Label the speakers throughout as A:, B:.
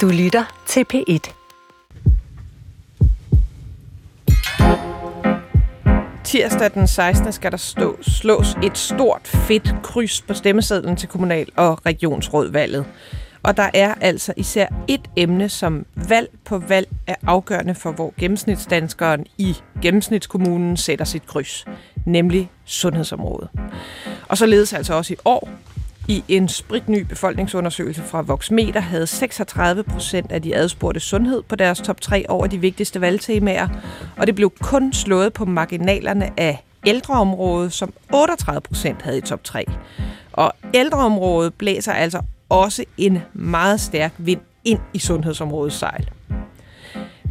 A: Du lytter til P1.
B: Tirsdag den 16. skal der stå, slås et stort, fedt kryds på stemmesedlen til kommunal- og regionsrådvalget. Og der er altså især et emne, som valg på valg er afgørende for, hvor gennemsnitsdanskeren i gennemsnitskommunen sætter sit kryds, nemlig sundhedsområdet. Og således altså også i år. I en spritny befolkningsundersøgelse fra Voxmeter havde 36 procent af de adspurgte sundhed på deres top 3 over de vigtigste valgtemaer, og det blev kun slået på marginalerne af ældreområdet, som 38 procent havde i top 3. Og ældreområdet blæser altså også en meget stærk vind ind i sundhedsområdets sejl.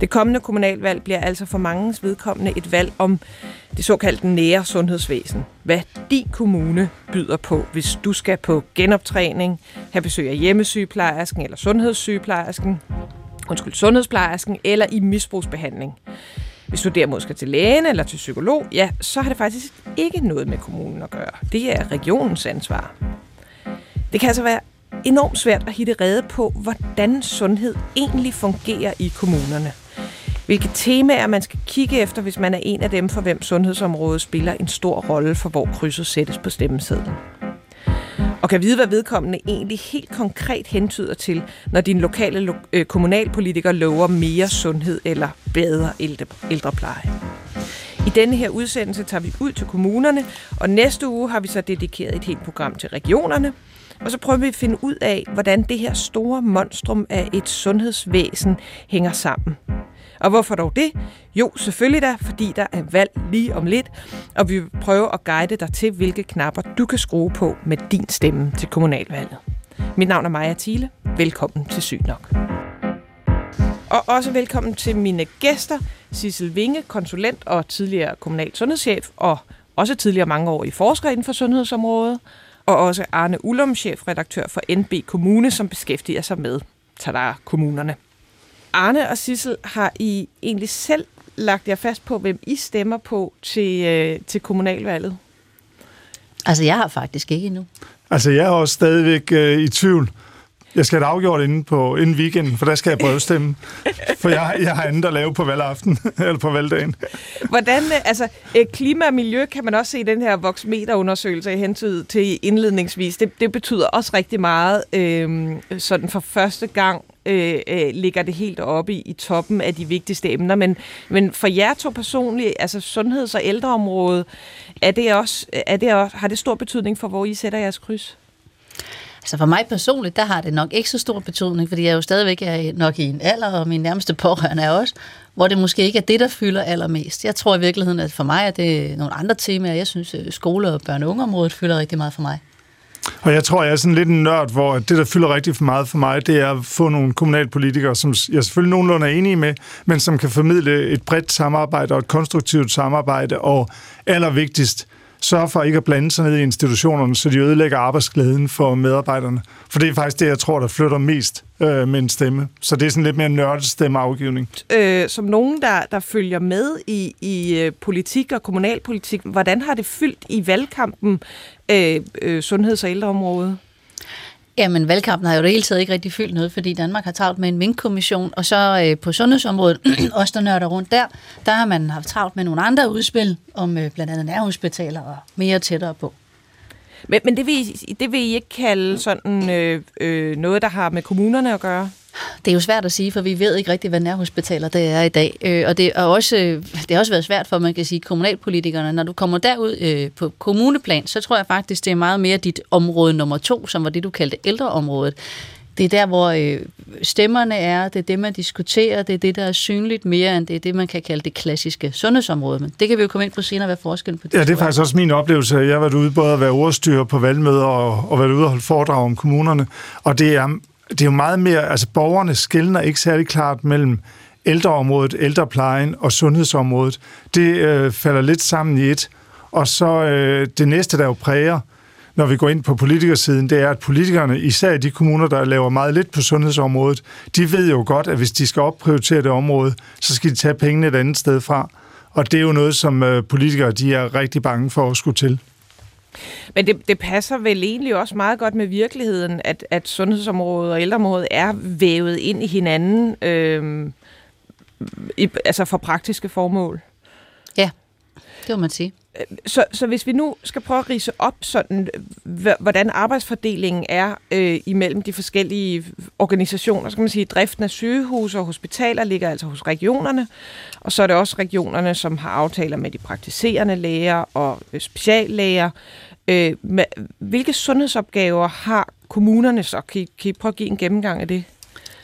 B: Det kommende kommunalvalg bliver altså for mangens vedkommende et valg om det såkaldte nære sundhedsvæsen. Hvad din kommune byder på, hvis du skal på genoptræning, have besøg af hjemmesygeplejersken eller sundhedssygeplejersken, undskyld, sundhedsplejersken eller i misbrugsbehandling. Hvis du derimod skal til lægen eller til psykolog, ja, så har det faktisk ikke noget med kommunen at gøre. Det er regionens ansvar. Det kan altså være enormt svært at hitte rede på, hvordan sundhed egentlig fungerer i kommunerne. Hvilke temaer man skal kigge efter, hvis man er en af dem, for hvem sundhedsområdet spiller en stor rolle for, hvor krydset sættes på stemmesedlen. Og kan vide, hvad vedkommende egentlig helt konkret hentyder til, når din lokale øh, kommunalpolitiker lover mere sundhed eller bedre ældrepleje. I denne her udsendelse tager vi ud til kommunerne, og næste uge har vi så dedikeret et helt program til regionerne. Og så prøver vi at finde ud af, hvordan det her store monstrum af et sundhedsvæsen hænger sammen. Og hvorfor dog det? Jo, selvfølgelig da, fordi der er valg lige om lidt, og vi vil prøve at guide dig til, hvilke knapper du kan skrue på med din stemme til kommunalvalget. Mit navn er Maja Thiele. Velkommen til Syg Nok. Og også velkommen til mine gæster, Sissel Vinge, konsulent og tidligere kommunal sundhedschef, og også tidligere mange år i forsker inden for sundhedsområdet, og også Arne Ullum, chefredaktør for NB Kommune, som beskæftiger sig med tada, kommunerne. Arne og Sissel, har I egentlig selv lagt jer fast på, hvem I stemmer på til, øh, til kommunalvalget?
C: Altså, jeg har faktisk ikke endnu.
D: Altså, jeg er også stadigvæk øh, i tvivl. Jeg skal have det afgjort inden, på, inden weekenden, for der skal jeg prøve stemme. For jeg, jeg har andet at lave på valgaften, eller på valgdagen.
B: Hvordan, øh, altså, øh, klima og miljø kan man også se i den her Voxmeter-undersøgelse, jeg hentede til indledningsvis. Det, det betyder også rigtig meget, øh, sådan for første gang øh, øh, ligger det helt oppe i, i toppen af de vigtigste emner. Men, men for jer to personligt, altså sundheds- og ældreområdet, er det også, er det også, har det stor betydning for, hvor I sætter jeres kryds?
C: Altså for mig personligt, der har det nok ikke så stor betydning, fordi jeg jo stadigvæk er nok i en alder, og min nærmeste pårørende er også, hvor det måske ikke er det, der fylder allermest. Jeg tror i virkeligheden, at for mig er det nogle andre temaer. Jeg synes, at skole- og børne- og ungeområdet fylder rigtig meget for mig.
D: Og jeg tror, jeg er sådan lidt en nørd, hvor det, der fylder rigtig for meget for mig, det er at få nogle kommunalpolitikere, som jeg selvfølgelig nogenlunde er enige med, men som kan formidle et bredt samarbejde og et konstruktivt samarbejde, og allervigtigst, sørge for ikke at blande sig ned i institutionerne, så de ødelægger arbejdsglæden for medarbejderne. For det er faktisk det, jeg tror, der flytter mest øh, med en stemme. Så det er sådan lidt mere nørdet stemmeafgivning.
B: Øh, som nogen, der, der følger med i, i øh, politik og kommunalpolitik, hvordan har det fyldt i valgkampen øh, øh, sundheds- og ældreområdet?
C: Jamen, valgkampen har jo det hele taget ikke rigtig fyldt noget, fordi Danmark har travlt med en minkkommission, og så øh, på sundhedsområdet, også der nørder rundt der, der har man haft travlt med nogle andre udspil om øh, blandt andet nærhospitaler og mere tættere på.
B: Men, men det, vil I, det vil I ikke kalde sådan øh, øh, noget, der har med kommunerne at gøre?
C: Det er jo svært at sige, for vi ved ikke rigtigt, hvad nærhospitaler det er i dag. Øh, og det, er også, det har også været svært for, man kan sige, kommunalpolitikerne. Når du kommer derud øh, på kommuneplan, så tror jeg faktisk, det er meget mere dit område nummer to, som var det, du kaldte ældreområdet. Det er der, hvor øh, stemmerne er, det er det, man diskuterer, det er det, der er synligt mere, end det er det, man kan kalde det klassiske sundhedsområde. Men det kan vi jo komme ind på senere, hvad forskellen på det
D: Ja, det er faktisk også min oplevelse. Jeg har været ude både at være ordstyrer på valgmøder og, og været ude og holde foredrag om kommunerne, og det er det er jo meget mere, altså borgerne skældner ikke særlig klart mellem ældreområdet, ældreplejen og sundhedsområdet. Det øh, falder lidt sammen i et. Og så øh, det næste, der jo præger, når vi går ind på politikersiden, det er, at politikerne, især i de kommuner, der laver meget lidt på sundhedsområdet, de ved jo godt, at hvis de skal opprioritere det område, så skal de tage pengene et andet sted fra. Og det er jo noget, som øh, politikere de er rigtig bange for at skulle til.
B: Men det, det passer vel egentlig også meget godt med virkeligheden, at, at sundhedsområdet og ældreområdet er vævet ind i hinanden, øh, i, altså for praktiske formål.
C: Ja, det må man sige.
B: Så, så hvis vi nu skal prøve at rise op, sådan, hvordan arbejdsfordelingen er øh, imellem de forskellige organisationer, så kan man sige, at driften af sygehuse og hospitaler ligger altså hos regionerne, og så er det også regionerne, som har aftaler med de praktiserende læger og øh, speciallæger. Øh, med, hvilke sundhedsopgaver har kommunerne så? Kan I, kan I prøve at give en gennemgang af det?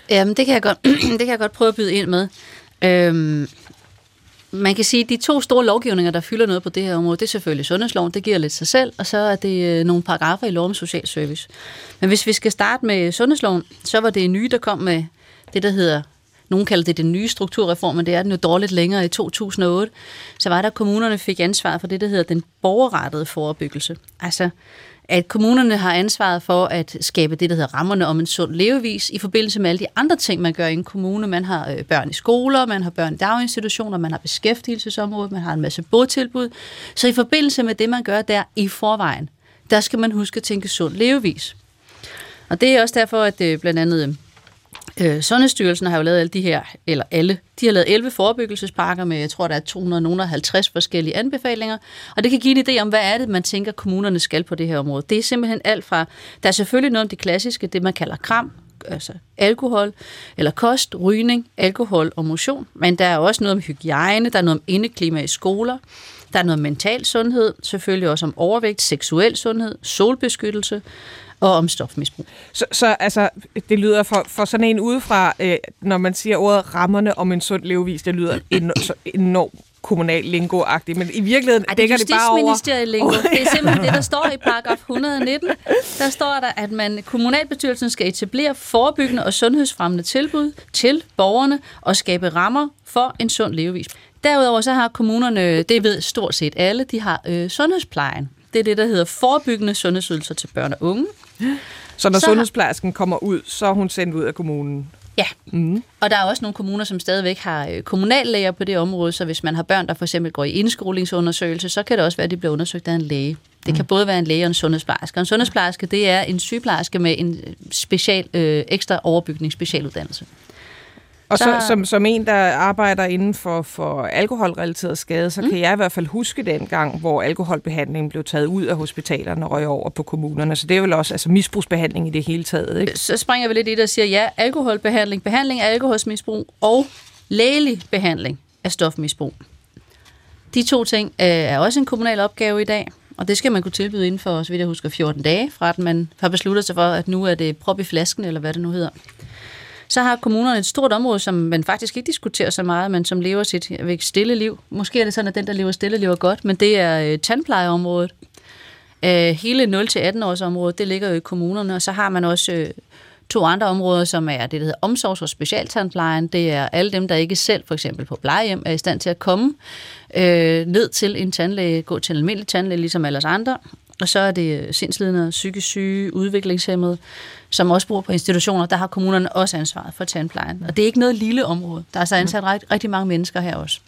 C: Jamen, det kan jeg godt, det kan jeg godt prøve at byde ind med. Øhm, man kan sige, at de to store lovgivninger, der fylder noget på det her område, det er selvfølgelig sundhedsloven, det giver lidt sig selv, og så er det øh, nogle paragrafer i lov om social service. Men hvis vi skal starte med sundhedsloven, så var det en nye, der kom med det, der hedder nogen kalder det den nye strukturreform, men det er den jo dårligt længere i 2008, så var der, at kommunerne fik ansvar for det, der hedder den borgerrettede forebyggelse. Altså, at kommunerne har ansvaret for at skabe det, der hedder rammerne om en sund levevis, i forbindelse med alle de andre ting, man gør i en kommune. Man har øh, børn i skoler, man har børn i daginstitutioner, man har beskæftigelsesområdet, man har en masse botilbud. Så i forbindelse med det, man gør der i forvejen, der skal man huske at tænke sund levevis. Og det er også derfor, at øh, blandt andet øh, Øh, Sundhedsstyrelsen har jo lavet alle de her, eller alle, de har lavet 11 forebyggelsespakker med, jeg tror, der er 250 forskellige anbefalinger, og det kan give en idé om, hvad er det, man tænker, kommunerne skal på det her område. Det er simpelthen alt fra, der er selvfølgelig noget om det klassiske, det man kalder kram, altså alkohol, eller kost, rygning, alkohol og motion, men der er også noget om hygiejne, der er noget om indeklima i skoler, der er noget om mental sundhed, selvfølgelig også om overvægt, seksuel sundhed, solbeskyttelse, og om stofmisbrug.
B: Så, så altså, det lyder for, for sådan en udefra, øh, når man siger ordet rammerne om en sund levevis, det lyder en, så enormt kommunal lingo men i virkeligheden Ej, det dækker det bare over...
C: lingo. Det er simpelthen det, der står i paragraf 119. Der står der, at man kommunalbestyrelsen skal etablere forebyggende og sundhedsfremmende tilbud til borgerne og skabe rammer for en sund levevis. Derudover så har kommunerne, det ved stort set alle, de har øh, sundhedsplejen. Det er det, der hedder forebyggende sundhedsydelser til børn og unge.
B: Så når så sundhedsplejersken kommer ud, så er hun sendt ud af kommunen?
C: Ja, mm. og der er også nogle kommuner, som stadigvæk har øh, kommunallæger på det område, så hvis man har børn, der for eksempel går i indskolingsundersøgelse, så kan det også være, at de bliver undersøgt af en læge. Det kan mm. både være en læge og en sundhedsplejerske. Og en sundhedsplejerske, det er en sygeplejerske med en special, øh, ekstra overbygning, specialuddannelse.
B: Og så, så, som, som en, der arbejder inden for, for alkoholrelateret skade, så mm. kan jeg i hvert fald huske den gang, hvor alkoholbehandlingen blev taget ud af hospitalerne og røg over på kommunerne. Så det er vel også altså misbrugsbehandling i det hele taget. Ikke?
C: Så springer vi lidt i det og siger, ja, alkoholbehandling, behandling af alkoholsmisbrug og lægelig behandling af stofmisbrug. De to ting øh, er også en kommunal opgave i dag, og det skal man kunne tilbyde inden for, så vidt jeg husker, 14 dage, fra at man har besluttet sig for, at nu er det prop i flasken, eller hvad det nu hedder. Så har kommunerne et stort område, som man faktisk ikke diskuterer så meget, men som lever sit ved, stille liv. Måske er det sådan, at den, der lever stille, lever godt, men det er øh, tandplejeområdet. Øh, hele 0-18 års område, det ligger jo i kommunerne, og så har man også øh, to andre områder, som er det, der hedder omsorgs- og specialtandplejen. Det er alle dem, der ikke selv, for eksempel på plejehjem, er i stand til at komme øh, ned til en tandlæge, gå til en almindelig tandlæge, ligesom alle andre. Og så er det sindslidende, psykisk syge, udviklingshemmede, som også bor på institutioner. Der har kommunerne også ansvaret for tandplejen. Og det er ikke noget lille område. Der er så ansat rigtig, rigtig mange mennesker her også.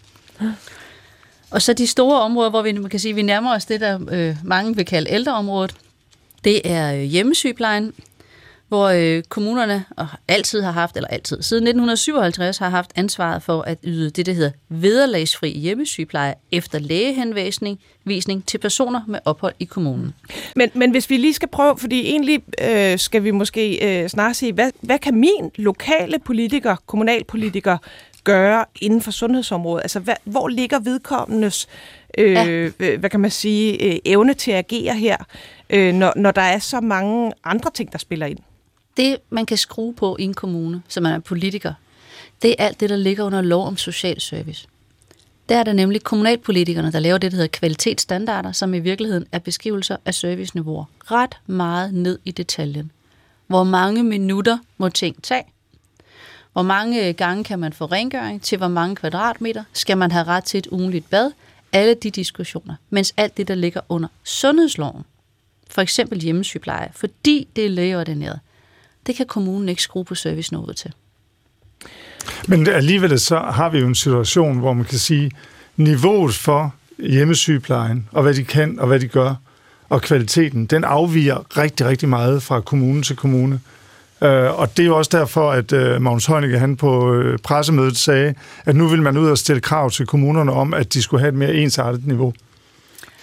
C: Og så de store områder, hvor vi man kan sige, vi nærmer os det, der øh, mange vil kalde ældreområdet. Det er øh, hjemmesygeplejen, hvor øh, kommunerne og altid har haft, eller altid, siden 1957 har haft ansvaret for at yde det, der hedder vederlagsfri hjemmesygepleje efter lægehenvisning visning til personer med ophold i kommunen.
B: Men, men hvis vi lige skal prøve, fordi egentlig øh, skal vi måske øh, snart sige, hvad, hvad kan min lokale politiker, kommunalpolitiker, gøre inden for sundhedsområdet? Altså, hvad, hvor ligger vedkommendes øh, ja. hvad kan man sige, øh, evne til at agere her, øh, når, når der er så mange andre ting, der spiller ind?
C: Det, man kan skrue på i en kommune, som man er politiker, det er alt det, der ligger under lov om social service. Der er der nemlig kommunalpolitikerne, der laver det, der hedder kvalitetsstandarder, som i virkeligheden er beskrivelser af serviceniveauer. Ret meget ned i detaljen. Hvor mange minutter må ting tage? Hvor mange øh, gange kan man få rengøring? Til hvor mange kvadratmeter? Skal man have ret til et ugenligt bad? Alle de diskussioner. Mens alt det, der ligger under sundhedsloven, for eksempel hjemmesygepleje, fordi det er lægeordineret, det kan kommunen ikke skrue på serviceniveauet til.
D: Men alligevel så har vi jo en situation, hvor man kan sige, niveauet for hjemmesygeplejen, og hvad de kan, og hvad de gør, og kvaliteten, den afviger rigtig, rigtig meget fra kommune til kommune. Øh, og det er jo også derfor, at øh, Magnus Heunicke, han på øh, pressemødet sagde, at nu vil man ud og stille krav til kommunerne om, at de skulle have et mere ensartet niveau.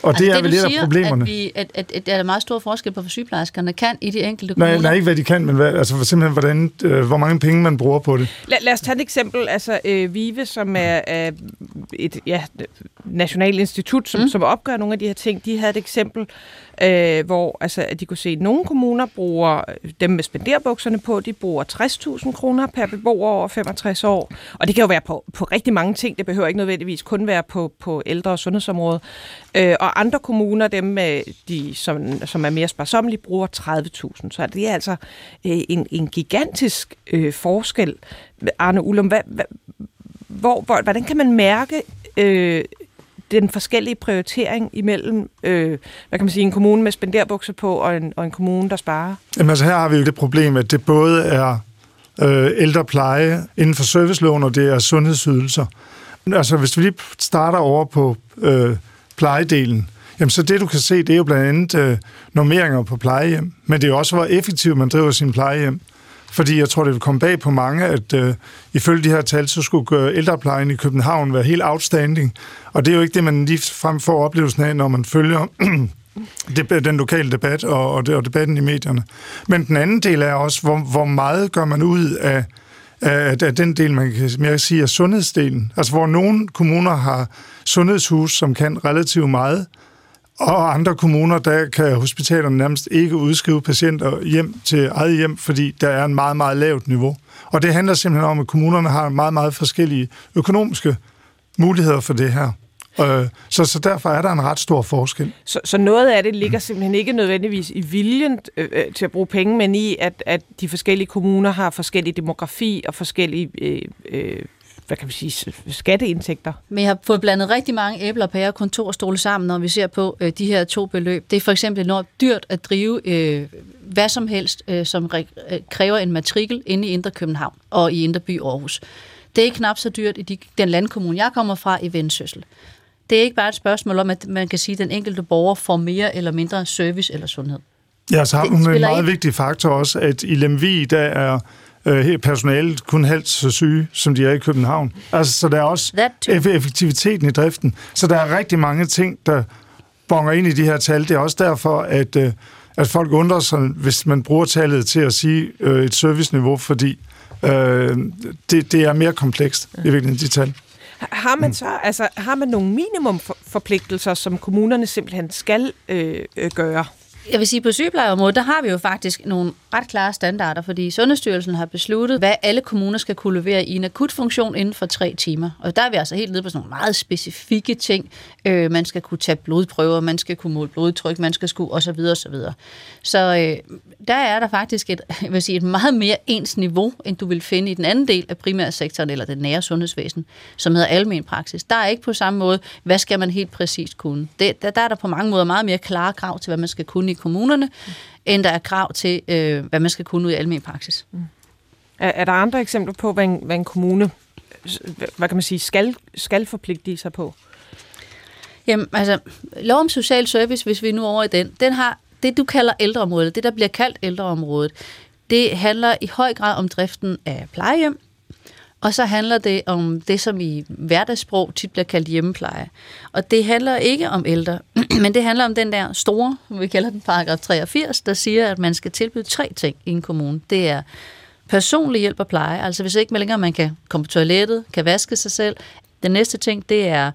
D: Og
C: altså,
D: det er
C: det,
D: vel lidt af problemerne.
C: At, vi, at, at, at der er meget stor forskel på, hvad sygeplejerskerne kan i de enkelte
D: Nej,
C: kommuner.
D: nej, ikke hvad de kan, men hvad, altså simpelthen, hvordan, øh, hvor mange penge man bruger på det.
B: Lad, lad os tage et eksempel. Altså, øh, VIVE, som er, er et ja, nationalt institut, som, mm. som opgør nogle af de her ting, de havde et eksempel, øh, hvor altså, at de kunne se, at nogle kommuner bruger, øh, dem med spenderbukserne på, de bruger 60.000 kroner per beboer over 65 år. Og det kan jo være på, på rigtig mange ting. Det behøver ikke nødvendigvis kun være på, på ældre- og sundhedsområdet. Øh, og andre kommuner, dem med de, som, som er mere sparsommelige, bruger 30.000. Så det er altså øh, en, en gigantisk øh, forskel. Arne Ullum, hvad, hvad, hvor, hvor, hvordan kan man mærke øh, den forskellige prioritering imellem, øh, hvad kan man sige, en kommune med spenderbukser på og en, og en kommune, der sparer?
D: Jamen altså her har vi jo det problem, at det både er øh, ældrepleje inden for serviceloven, og det er sundhedsydelser. Altså hvis vi lige starter over på øh, plejedelen, jamen så det du kan se, det er jo blandt andet øh, normeringer på plejehjem, men det er jo også, hvor effektivt man driver sin plejehjem. Fordi jeg tror, det vil komme bag på mange, at øh, ifølge de her tal, så skulle øh, ældreplejen i København være helt outstanding. Og det er jo ikke det, man lige frem får oplevelsen af, når man følger øh, den lokale debat og, og, og debatten i medierne. Men den anden del er også, hvor, hvor meget gør man ud af, af, af den del, man kan mere sige, er sundhedsdelen. Altså hvor nogle kommuner har sundhedshus, som kan relativt meget, og andre kommuner, der kan hospitalerne nærmest ikke udskrive patienter hjem til eget hjem, fordi der er en meget, meget lavt niveau. Og det handler simpelthen om, at kommunerne har meget, meget forskellige økonomiske muligheder for det her. Øh, så, så derfor er der en ret stor forskel.
B: Så, så noget af det ligger simpelthen ikke nødvendigvis i viljen øh, øh til at bruge penge, men i, at, at de forskellige kommuner har forskellig demografi og forskellige øh, øh, hvad kan vi sige, skatteindtægter.
C: Men jeg har fået blandet rigtig mange æbler, pærer og kontorstole sammen, når vi ser på øh, de her to beløb. Det er for eksempel enormt dyrt at drive øh, hvad som helst, øh, som re- øh, kræver en matrikel inde i Indre København og i Indre By Aarhus. Det er knap så dyrt i de, den landkommune, jeg kommer fra i Vendsyssel. Det er ikke bare et spørgsmål om, at man kan sige, at den enkelte borger får mere eller mindre service eller sundhed.
D: Ja, så har hun en meget ind. vigtig faktor også, at i Lemvi, der er øh, personalet kun halvt så syge, som de er i København. Altså, så der er også effektiviteten i driften. Så der er rigtig mange ting, der bonger ind i de her tal. Det er også derfor, at, øh, at folk undrer sig, hvis man bruger tallet til at sige øh, et serviceniveau, fordi øh, det, det er mere komplekst i virkeligheden, de tal.
B: Har man så, altså, har man nogle minimumforpligtelser, som kommunerne simpelthen skal øh, øh, gøre?
C: Jeg vil sige, på sygeplejeområdet, der har vi jo faktisk nogle ret klare standarder, fordi Sundhedsstyrelsen har besluttet, hvad alle kommuner skal kunne levere i en akutfunktion inden for tre timer. Og der er vi altså helt nede på sådan nogle meget specifikke ting. Øh, man skal kunne tage blodprøver, man skal kunne måle blodtryk, man skal skulle osv. osv. Så øh, der er der faktisk et, jeg vil sige, et meget mere ens niveau, end du vil finde i den anden del af primærsektoren eller det nære sundhedsvæsen, som hedder almen praksis. Der er ikke på samme måde, hvad skal man helt præcist kunne. Det, der, der er der på mange måder meget mere klare krav til, hvad man skal kunne i kommunerne, mm. end der er krav til, øh, hvad man skal kunne ud i almen praksis. Mm.
B: Er, er der andre eksempler på, hvad en, hvad en kommune hvad kan man sige, skal, skal forpligte sig på?
C: Jamen, altså, lov om social service, hvis vi er nu over i den, den har det, du kalder ældreområdet, det der bliver kaldt ældreområdet, det handler i høj grad om driften af plejehjem, og så handler det om det, som i hverdagssprog tit bliver kaldt hjemmepleje. Og det handler ikke om ældre, men det handler om den der store, vi kalder den paragraf 83, der siger, at man skal tilbyde tre ting i en kommune. Det er personlig hjælp og pleje, altså hvis ikke længere man kan komme på toilettet, kan vaske sig selv. Den næste ting, det er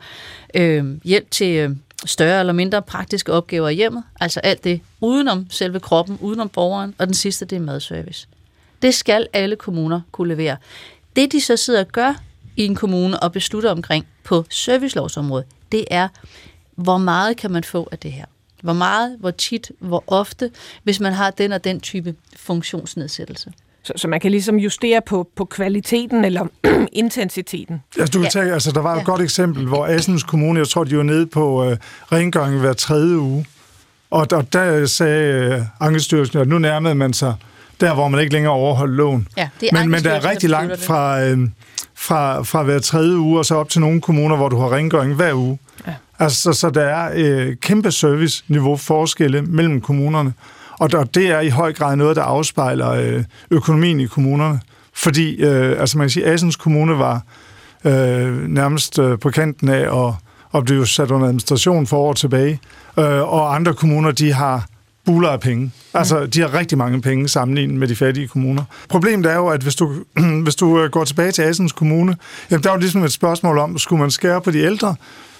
C: øh, hjælp til øh, større eller mindre praktiske opgaver i hjemmet, altså alt det udenom selve kroppen, udenom borgeren, og den sidste, det er madservice. Det skal alle kommuner kunne levere. Det, de så sidder og gør i en kommune og beslutter omkring på servicelovsområdet, det er, hvor meget kan man få af det her? Hvor meget, hvor tit, hvor ofte, hvis man har den og den type funktionsnedsættelse.
B: Så, så man kan ligesom justere på, på kvaliteten eller intensiteten.
D: Altså, du kan ja. tage, altså, der var et ja. godt eksempel, hvor Assens Kommune, jeg tror, de var nede på øh, rengøring hver tredje uge. Og, og der sagde øh, Ankestyrelsen, at nu nærmede man sig der, hvor man ikke længere overholdt loven.
C: Ja,
D: det er men, men der er rigtig langt fra, øh, fra, fra hver tredje uge, og så op til nogle kommuner, hvor du har rengøring hver uge. Ja. Altså, så, så der er øh, kæmpe serviceniveau forskelle mellem kommunerne. Og der, det er i høj grad noget, der afspejler øh, økonomien i kommunerne. Fordi, øh, altså man kan sige, Assens Kommune var øh, nærmest øh, på kanten af at, at blive sat under administration for år tilbage. Øh, og andre kommuner, de har buler af penge. Altså, de har rigtig mange penge sammenlignet med de fattige kommuner. Problemet er jo, at hvis du, hvis du øh, går tilbage til Assens Kommune, jamen, der er jo ligesom et spørgsmål om, skulle man skære på de ældre,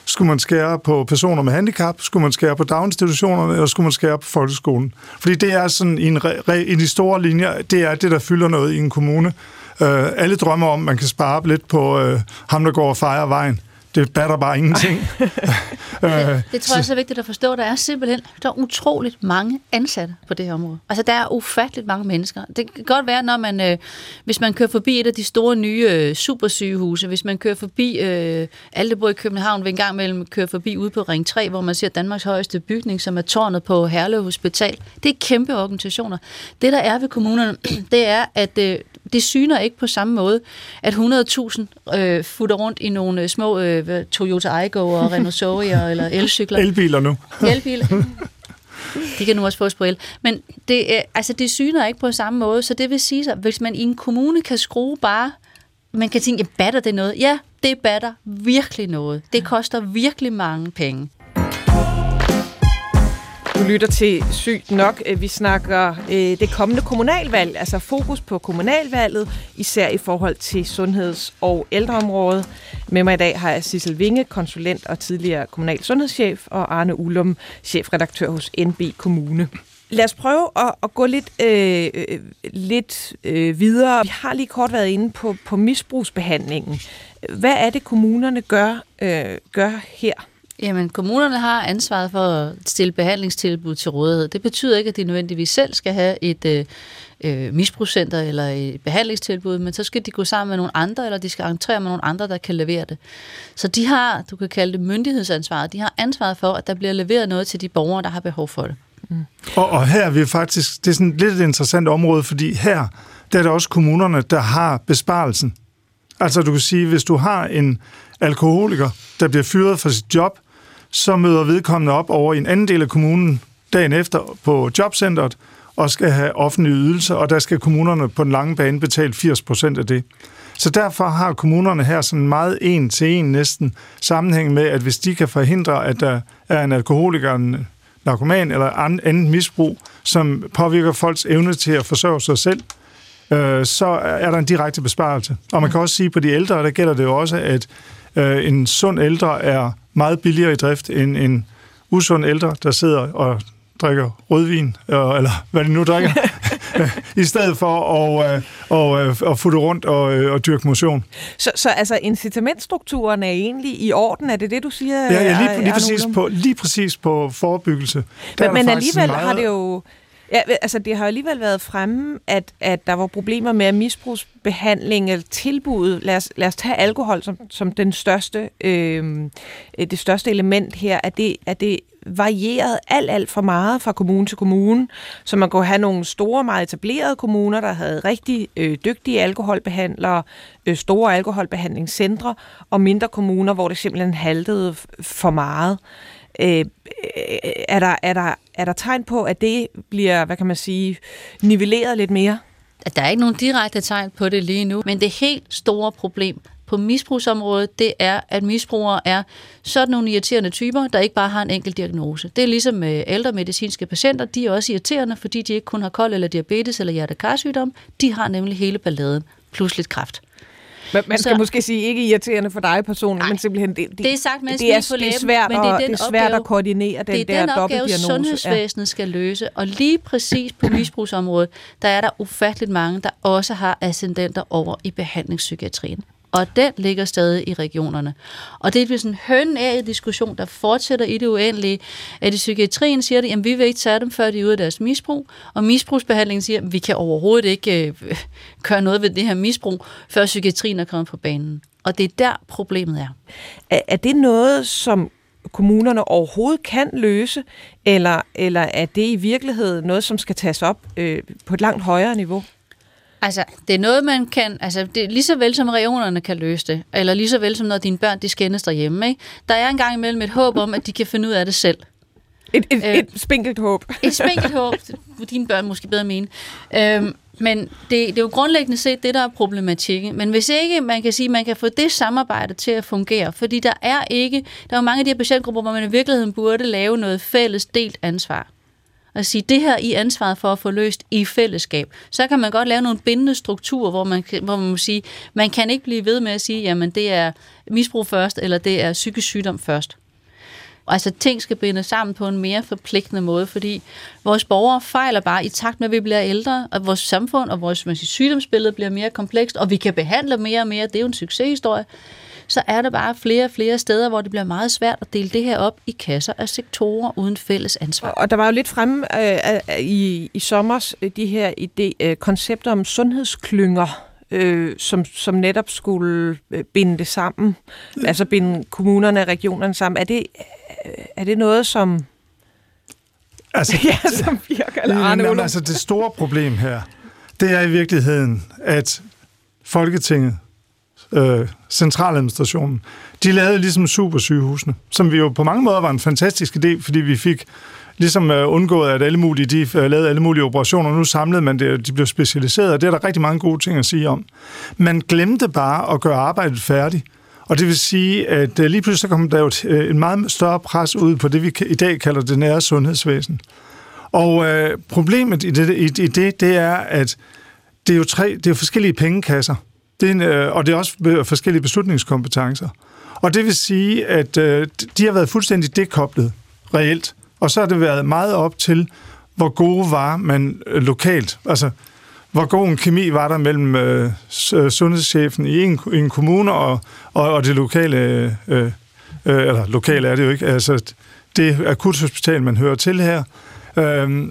D: skulle man skære på personer med handicap? Skulle man skære på daginstitutionerne? Eller skulle man skære på folkeskolen? Fordi det er sådan i, en re- i de store linjer, det er det, der fylder noget i en kommune. Uh, alle drømmer om, at man kan spare lidt på uh, ham, der går og fejrer vejen det batter bare ingenting.
C: det, det tror jeg er så vigtigt at forstå. Der er simpelthen der er utroligt mange ansatte på det her område. Altså, der er ufatteligt mange mennesker. Det kan godt være, når man, øh, hvis man kører forbi et af de store nye øh, supersygehuse, hvis man kører forbi, øh, alle der bor i København, vil en gang mellem køre forbi ude på Ring 3, hvor man ser Danmarks højeste bygning, som er tårnet på Herlev Hospital. Det er kæmpe organisationer. Det, der er ved kommunerne, det er, at øh, det syner ikke på samme måde, at 100.000 øh, futter rundt i nogle øh, små øh, Toyota Aygo og Renault Zoe eller elcykler.
D: Elbiler nu.
C: Elbiler. De kan nu også fås på el. Men det, øh, altså, det syner ikke på samme måde, så det vil sige, at hvis man i en kommune kan skrue bare man kan tænke, batter det noget? Ja, det batter virkelig noget. Det koster virkelig mange penge.
B: Du lytter til Sygt Nok. Øh, vi snakker øh, det kommende kommunalvalg, altså fokus på kommunalvalget, især i forhold til sundheds- og ældreområdet. Med mig i dag har jeg Sissel Vinge, konsulent og tidligere kommunal sundhedschef, og Arne Ullum, chefredaktør hos NB Kommune. Lad os prøve at, at gå lidt, øh, øh, lidt øh, videre. Vi har lige kort været inde på, på misbrugsbehandlingen. Hvad er det, kommunerne gør, øh, gør her?
C: Jamen, kommunerne har ansvaret for at stille behandlingstilbud til rådighed. Det betyder ikke, at de nødvendigvis selv skal have et øh, øh misbrugscenter eller et behandlingstilbud, men så skal de gå sammen med nogle andre, eller de skal entrere med nogle andre, der kan levere det. Så de har, du kan kalde det myndighedsansvaret, de har ansvaret for, at der bliver leveret noget til de borgere, der har behov for det.
D: Mm. Og, og her er vi faktisk, det er sådan lidt et interessant område, fordi her, der er det også kommunerne, der har besparelsen. Altså du kan sige, hvis du har en alkoholiker, der bliver fyret fra sit job, så møder vedkommende op over i en anden del af kommunen dagen efter på jobcentret og skal have offentlige ydelser, og der skal kommunerne på den lange bane betale 80 procent af det. Så derfor har kommunerne her sådan meget en til en næsten sammenhæng med, at hvis de kan forhindre, at der er en alkoholiker, en narkoman eller andet misbrug, som påvirker folks evne til at forsørge sig selv, øh, så er der en direkte besparelse. Og man kan også sige, at på de ældre, der gælder det jo også, at øh, en sund ældre er meget billigere i drift end en usund ældre, der sidder og drikker rødvin, eller hvad de nu drikker, i stedet for at, øh, og, øh, at futte rundt og, øh, og dyrke motion.
B: Så, så altså incitamentstrukturen er egentlig i orden? Er det det, du siger?
D: Ja, ja lige, lige, præcis, på, lige præcis på forebyggelse.
B: Der men, men alligevel meget... har det jo Ja, altså det har alligevel været fremme, at, at der var problemer med misbrugsbehandling eller tilbud. Lad os, lad os tage alkohol som, som den største, øhm, øh, det største element her, at det, at det varieret alt, alt for meget fra kommune til kommune, så man kunne have nogle store, meget etablerede kommuner, der havde rigtig øh, dygtige alkoholbehandlere, øh, store alkoholbehandlingscentre, og mindre kommuner, hvor det simpelthen haltede for meget. Øh, er, der, er, der, er der tegn på, at det bliver, hvad kan man sige, nivelleret lidt mere?
C: Der er ikke nogen direkte tegn på det lige nu, men det helt store problem på misbrugsområdet, det er, at misbrugere er sådan nogle irriterende typer, der ikke bare har en enkelt diagnose. Det er ligesom med ældre medicinske patienter, de er også irriterende, fordi de ikke kun har kold eller diabetes eller hjertekarsygdom, de har nemlig hele balladen, plus lidt kræft.
B: Man, man skal så, måske sige ikke irriterende for dig personligt, nej, men simpelthen det,
C: det, er sagt med
B: det, er, det, er svært, men det er, den det er svært opgave, at koordinere den
C: det er
B: der
C: den opgave, sundhedsvæsenet ja. skal løse. Og lige præcis på misbrugsområdet, der er der ufatteligt mange, der også har ascendenter over i behandlingspsykiatrien og den ligger stadig i regionerne. Og det er sådan en høn af diskussion, der fortsætter i det uendelige, at i psykiatrien siger det, at vi vil ikke tage dem, før de er ude af deres misbrug, og misbrugsbehandlingen siger, at vi kan overhovedet ikke øh, gøre noget ved det her misbrug, før psykiatrien er kommet på banen. Og det er der problemet er.
B: Er, er det noget, som kommunerne overhovedet kan løse, eller, eller er det i virkeligheden noget, som skal tages op øh, på et langt højere niveau?
C: Altså, det er noget, man kan... Altså, det er lige så vel som regionerne kan løse det, eller lige så vel som når dine børn, de skændes derhjemme, ikke? Der er engang imellem et håb om, at de kan finde ud af det selv.
B: Et, et, øh, et spinkelt håb.
C: Et spinkelt håb, dine børn måske bedre mene. Øhm, men det, det er jo grundlæggende set det, der er problematikken. Men hvis ikke man kan sige, man kan få det samarbejde til at fungere, fordi der er ikke, der er jo mange af de her patientgrupper, hvor man i virkeligheden burde lave noget fælles delt ansvar. Og sige, det her I ansvaret for at få løst i fællesskab. Så kan man godt lave nogle bindende strukturer, hvor man, hvor man må sige, man kan ikke blive ved med at sige, jamen det er misbrug først, eller det er psykisk sygdom først. Altså ting skal bindes sammen på en mere forpligtende måde, fordi vores borgere fejler bare i takt med, at vi bliver ældre, og vores samfund og vores man siger, sygdomsbillede bliver mere komplekst, og vi kan behandle mere og mere. Det er jo en succeshistorie så er der bare flere og flere steder, hvor det bliver meget svært at dele det her op i kasser af sektorer uden fælles ansvar.
B: Og der var jo lidt fremme øh, i, i sommer de her idé, øh, koncepter om sundhedsklynger, øh, som, som netop skulle øh, binde det sammen, altså binde kommunerne og regionerne sammen. Er det, er det noget, som...
D: Altså,
B: ja, som virker, eller
D: Arne jamen, altså, det store problem her, det er i virkeligheden, at Folketinget, øh, centraladministrationen, de lavede ligesom supersygehusene, som vi jo på mange måder var en fantastisk idé, fordi vi fik ligesom øh, undgået, at alle mulige, de uh, lavede alle mulige operationer. Nu samlede man det, de blev specialiseret, og det er der rigtig mange gode ting at sige om. Man glemte bare at gøre arbejdet færdigt. Og det vil sige, at øh, lige pludselig så kom der jo et, en meget større pres ud på det, vi i dag kalder det nære sundhedsvæsen. Og øh, problemet i det, i, i det, det er, at det er jo tre, det er forskellige pengekasser. Det er en, øh, og det er også forskellige beslutningskompetencer. Og det vil sige, at øh, de har været fuldstændig dekoblet reelt og så har det været meget op til, hvor gode var man øh, lokalt. Altså, hvor god en kemi var der mellem øh, øh sundhedschefen i en, i en kommune og, og, og det lokale, øh, øh, eller lokale er det jo ikke, altså det akuthospital, man hører til her. Øh,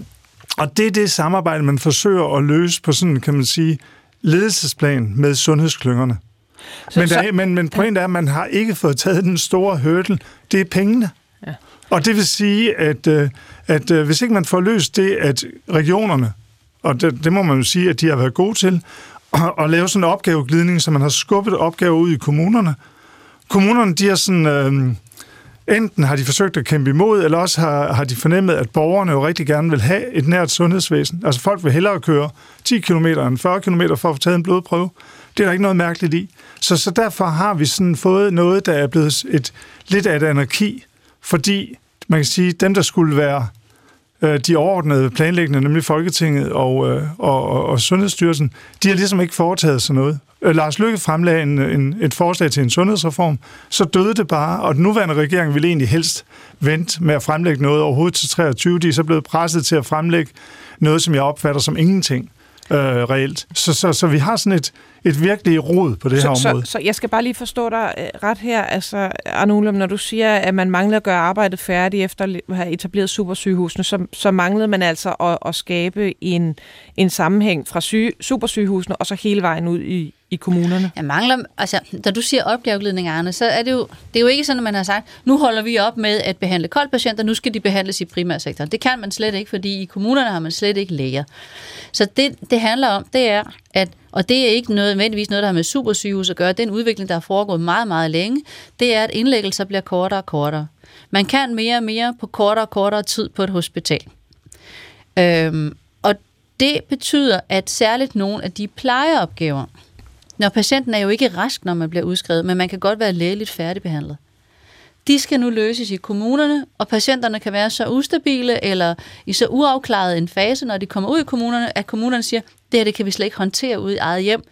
D: og det er det samarbejde, man forsøger at løse på sådan, kan man sige, ledelsesplan med sundhedsklyngerne. Så, men, der, så, men, men pointen er, at man har ikke fået taget den store hurdle. Det er pengene. Og det vil sige, at, øh, at øh, hvis ikke man får løst det, at regionerne, og det, det må man jo sige, at de har været gode til, at, at lave sådan en opgaveglidning, så man har skubbet opgaver ud i kommunerne. Kommunerne, de har sådan... Øh, enten har de forsøgt at kæmpe imod, eller også har, har de fornemmet, at borgerne jo rigtig gerne vil have et nært sundhedsvæsen. Altså folk vil hellere køre 10 km end 40 km for at få taget en blodprøve. Det er der ikke noget mærkeligt i. Så, så derfor har vi sådan fået noget, der er blevet et, lidt af et anarki, fordi man kan sige, dem, der skulle være øh, de overordnede planlæggende, nemlig Folketinget og, øh, og, og, og Sundhedsstyrelsen, de har ligesom ikke foretaget sig noget. Øh, Lars Lykke fremlagde en, en, et forslag til en sundhedsreform, så døde det bare, og den nuværende regering ville egentlig helst vente med at fremlægge noget overhovedet til 23. De er så blevet presset til at fremlægge noget, som jeg opfatter som ingenting øh, reelt. Så, så, så vi har sådan et, et virkelig rod på det
B: så,
D: her område.
B: Så, så jeg skal bare lige forstå dig øh, ret her, altså Arne Ullum, når du siger, at man mangler at gøre arbejdet færdigt efter at have etableret supersygehusene, så, så manglede man altså at, at skabe en, en sammenhæng fra syge, supersygehusene og så hele vejen ud i, i kommunerne?
C: Jeg mangler, altså, da du siger opgaveglidning, Arne, så er det jo, det er jo ikke sådan, at man har sagt, nu holder vi op med at behandle koldpatienter, nu skal de behandles i primærsektoren. Det kan man slet ikke, fordi i kommunerne har man slet ikke læger. Så det, det handler om, det er, at og det er ikke nødvendigvis noget, der har med supersygehus at gøre. Det er en udvikling, der har foregået meget, meget længe. Det er, at indlæggelser bliver kortere og kortere. Man kan mere og mere på kortere og kortere tid på et hospital. Øhm, og det betyder, at særligt nogle af de plejeopgaver, når patienten er jo ikke rask, når man bliver udskrevet, men man kan godt være lægeligt færdigbehandlet. De skal nu løses i kommunerne, og patienterne kan være så ustabile eller i så uafklaret en fase, når de kommer ud i kommunerne, at kommunerne siger, det her det kan vi slet ikke håndtere ud i eget hjem.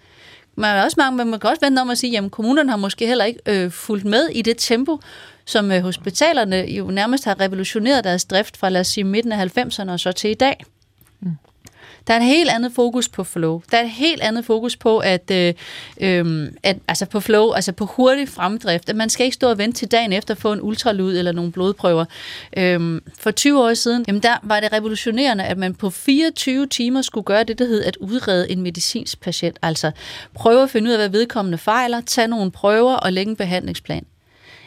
C: Man er også mange, men man kan også vente om at sige, at kommunerne har måske heller ikke øh, fulgt med i det tempo, som øh, hospitalerne jo nærmest har revolutioneret deres drift fra, lad os sige, midten af 90'erne og så til i dag. Mm. Der er et helt andet fokus på flow. Der er et helt andet fokus på at, øh, øh, at altså på flow, altså på hurtig fremdrift. At man skal ikke stå og vente til dagen efter at få en ultralyd eller nogle blodprøver. Øh, for 20 år siden, jamen der var det revolutionerende, at man på 24 timer skulle gøre det, der hed at udrede en medicinsk patient. Altså prøve at finde ud af, hvad vedkommende fejler, tage nogle prøver og lægge en behandlingsplan.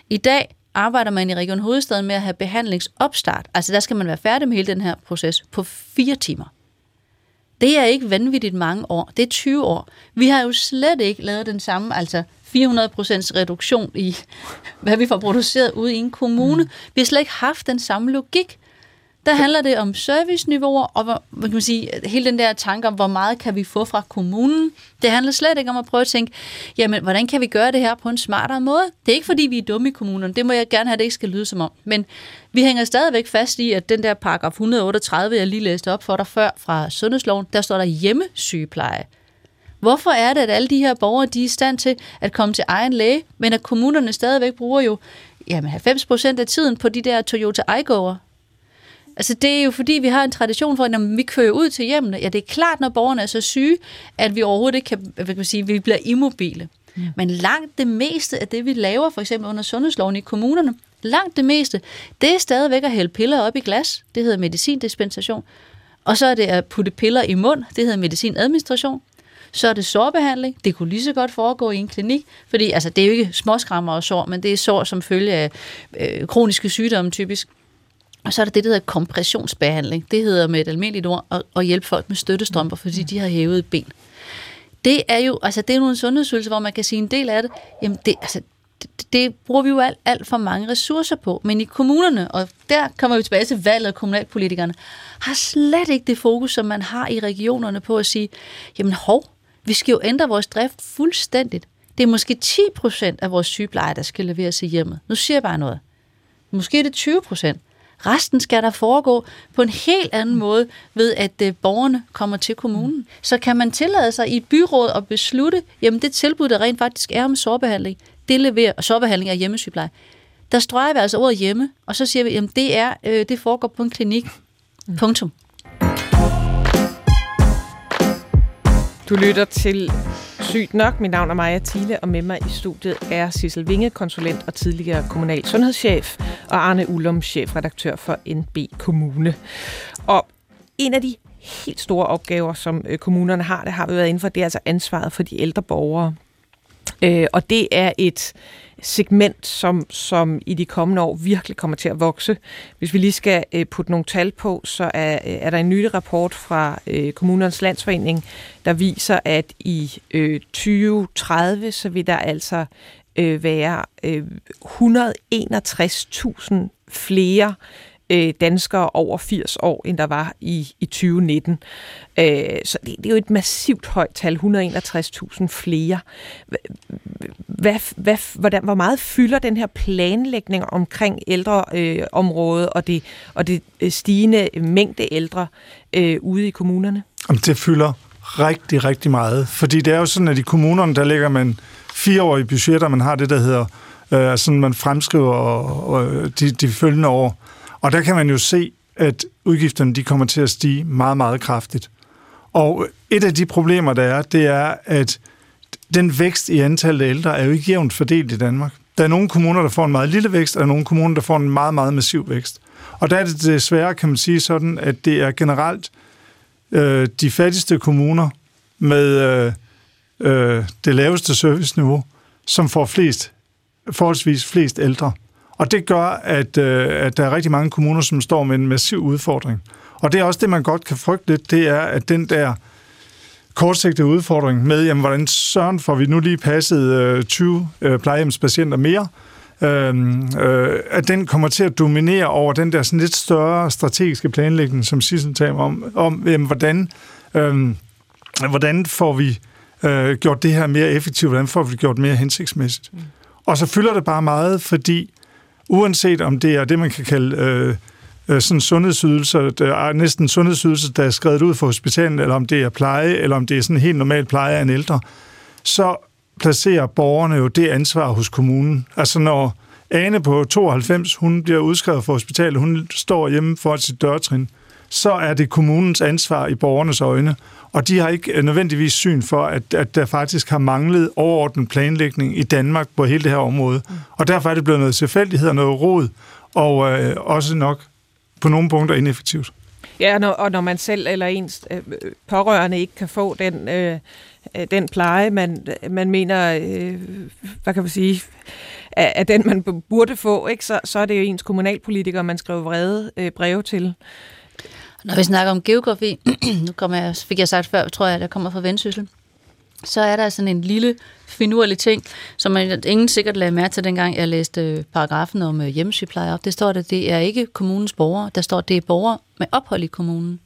C: I dag arbejder man i Region Hovedstaden med at have behandlingsopstart. Altså der skal man være færdig med hele den her proces på fire timer. Det er ikke vanvittigt mange år. Det er 20 år. Vi har jo slet ikke lavet den samme, altså 400% reduktion i, hvad vi får produceret ude i en kommune. Mm. Vi har slet ikke haft den samme logik. Der handler det om serviceniveauer, og hvad kan man sige, hele den der tanke om, hvor meget kan vi få fra kommunen. Det handler slet ikke om at prøve at tænke, jamen, hvordan kan vi gøre det her på en smartere måde? Det er ikke, fordi vi er dumme i kommunerne. Det må jeg gerne have, det ikke skal lyde som om. Men vi hænger stadigvæk fast i, at den der paragraf 138, jeg lige læste op for dig før fra Sundhedsloven, der står der hjemmesygepleje. Hvorfor er det, at alle de her borgere, de er i stand til at komme til egen læge, men at kommunerne stadigvæk bruger jo jamen 90 procent af tiden på de der Toyota Aygo'er, Altså det er jo fordi, vi har en tradition for, at når vi kører ud til hjemmene, ja det er klart, når borgerne er så syge, at vi overhovedet ikke kan, hvad kan man sige, vi bliver immobile. Mm. Men langt det meste af det, vi laver, for eksempel under sundhedsloven i kommunerne, langt det meste, det er stadigvæk at hælde piller op i glas. Det hedder medicindispensation. Og så er det at putte piller i mund. Det hedder medicinadministration. Så er det sårbehandling. Det kunne lige så godt foregå i en klinik, fordi altså, det er jo ikke småskrammer og sår, men det er sår som følge af øh, kroniske sygdomme typisk. Og så er der det, der hedder kompressionsbehandling. Det hedder med et almindeligt ord at, at hjælpe folk med støttestrømper, fordi de har hævet et ben. Det er jo altså det er nogle sundhedsydelser, hvor man kan sige en del af det, jamen det, altså, det, det bruger vi jo alt, alt for mange ressourcer på. Men i kommunerne, og der kommer vi tilbage til valget af kommunalpolitikerne, har slet ikke det fokus, som man har i regionerne på at sige, jamen hov, vi skal jo ændre vores drift fuldstændigt. Det er måske 10 procent af vores sygepleje, der skal leveres i hjemmet. Nu siger jeg bare noget. Måske er det 20 procent. Resten skal der foregå på en helt anden måde ved, at øh, borgerne kommer til kommunen. Så kan man tillade sig i et byråd at beslutte, jamen det tilbud, der rent faktisk er om sårbehandling, det leverer, og sårbehandling af hjemmesygepleje. Der strøger vi altså ordet hjemme, og så siger vi, jamen det, er, øh, det foregår på en klinik. Punktum.
B: Du lytter til Sygt nok. Mit navn er Maja Thiele, og med mig i studiet er Sissel Vinge, konsulent og tidligere kommunal sundhedschef, og Arne Ullum, chefredaktør for NB Kommune. Og en af de helt store opgaver, som øh, kommunerne har, det har vi været inden for, det er altså ansvaret for de ældre borgere. Øh, og det er et segment, som, som i de kommende år virkelig kommer til at vokse. Hvis vi lige skal øh, putte nogle tal på, så er, øh, er der en ny rapport fra øh, Kommunernes Landsforening, der viser, at i øh, 2030, så vil der altså øh, være øh, 161.000 flere øh, danskere over 80 år, end der var i, i 2019. Øh, så det, det er jo et massivt højt tal, 161.000 flere. Hvad, hvad, hvordan, hvor meget fylder den her planlægning omkring ældreområdet øh, og, det, og det øh, stigende mængde ældre øh, ude i kommunerne?
D: Det fylder rigtig, rigtig meget. Fordi det er jo sådan, at i kommunerne, der lægger man fireårige budgetter, man har det, der hedder, øh, sådan man fremskriver og, og øh, de, de følgende år. Og der kan man jo se, at udgifterne de kommer til at stige meget, meget kraftigt. Og et af de problemer, der er, det er, at den vækst i antallet af ældre er jo ikke jævnt fordelt i Danmark. Der er nogle kommuner, der får en meget lille vækst, og der er nogle kommuner, der får en meget, meget massiv vækst. Og der er det desværre, kan man sige sådan, at det er generelt øh, de fattigste kommuner med øh, øh, det laveste serviceniveau, som får flest, forholdsvis flest ældre. Og det gør, at, øh, at der er rigtig mange kommuner, som står med en massiv udfordring. Og det er også det, man godt kan frygte lidt, det er, at den der kortsigtede udfordring med, jamen, hvordan søren får vi nu lige passet øh, 20 øh, plejehjemspatienter mere, øh, øh, at den kommer til at dominere over den der sådan lidt større strategiske planlægning, som Sissel taler om, om jamen, hvordan, øh, hvordan får vi øh, gjort det her mere effektivt, hvordan får vi det gjort mere hensigtsmæssigt. Mm. Og så fylder det bare meget, fordi uanset om det er det, man kan kalde øh, øh sådan sundhedsydelser, der er næsten sundhedsydelser, der er skrevet ud for hospitalen, eller om det er pleje, eller om det er sådan helt normal pleje af en ældre, så placerer borgerne jo det ansvar hos kommunen. Altså når Ane på 92, hun bliver udskrevet fra hospitalet, hun står hjemme for sit dørtrin, så er det kommunens ansvar i borgernes øjne. Og de har ikke nødvendigvis syn for, at, at der faktisk har manglet overordnet planlægning i Danmark på hele det her område. Mm. Og derfor er det blevet noget tilfældighed og noget rod, og øh, også nok på nogle punkter ineffektivt.
B: Ja, når, og når man selv eller ens øh, pårørende ikke kan få den, øh, øh den pleje, man, man mener, øh, hvad kan man sige, er, er den, man burde få, ikke? Så, så er det jo ens kommunalpolitikere, man skriver vrede øh, breve til.
C: Når vi snakker om geografi, nu kommer jeg, fik jeg sagt før, tror jeg, der kommer fra Vendsyssel, så er der sådan en lille finurlig ting, som man ingen sikkert lagde mærke til, dengang jeg læste øh, paragrafen om øh, hjemmesygepleje op. Det står der, det er ikke kommunens borgere, der står, det er borgere med ophold i kommunen.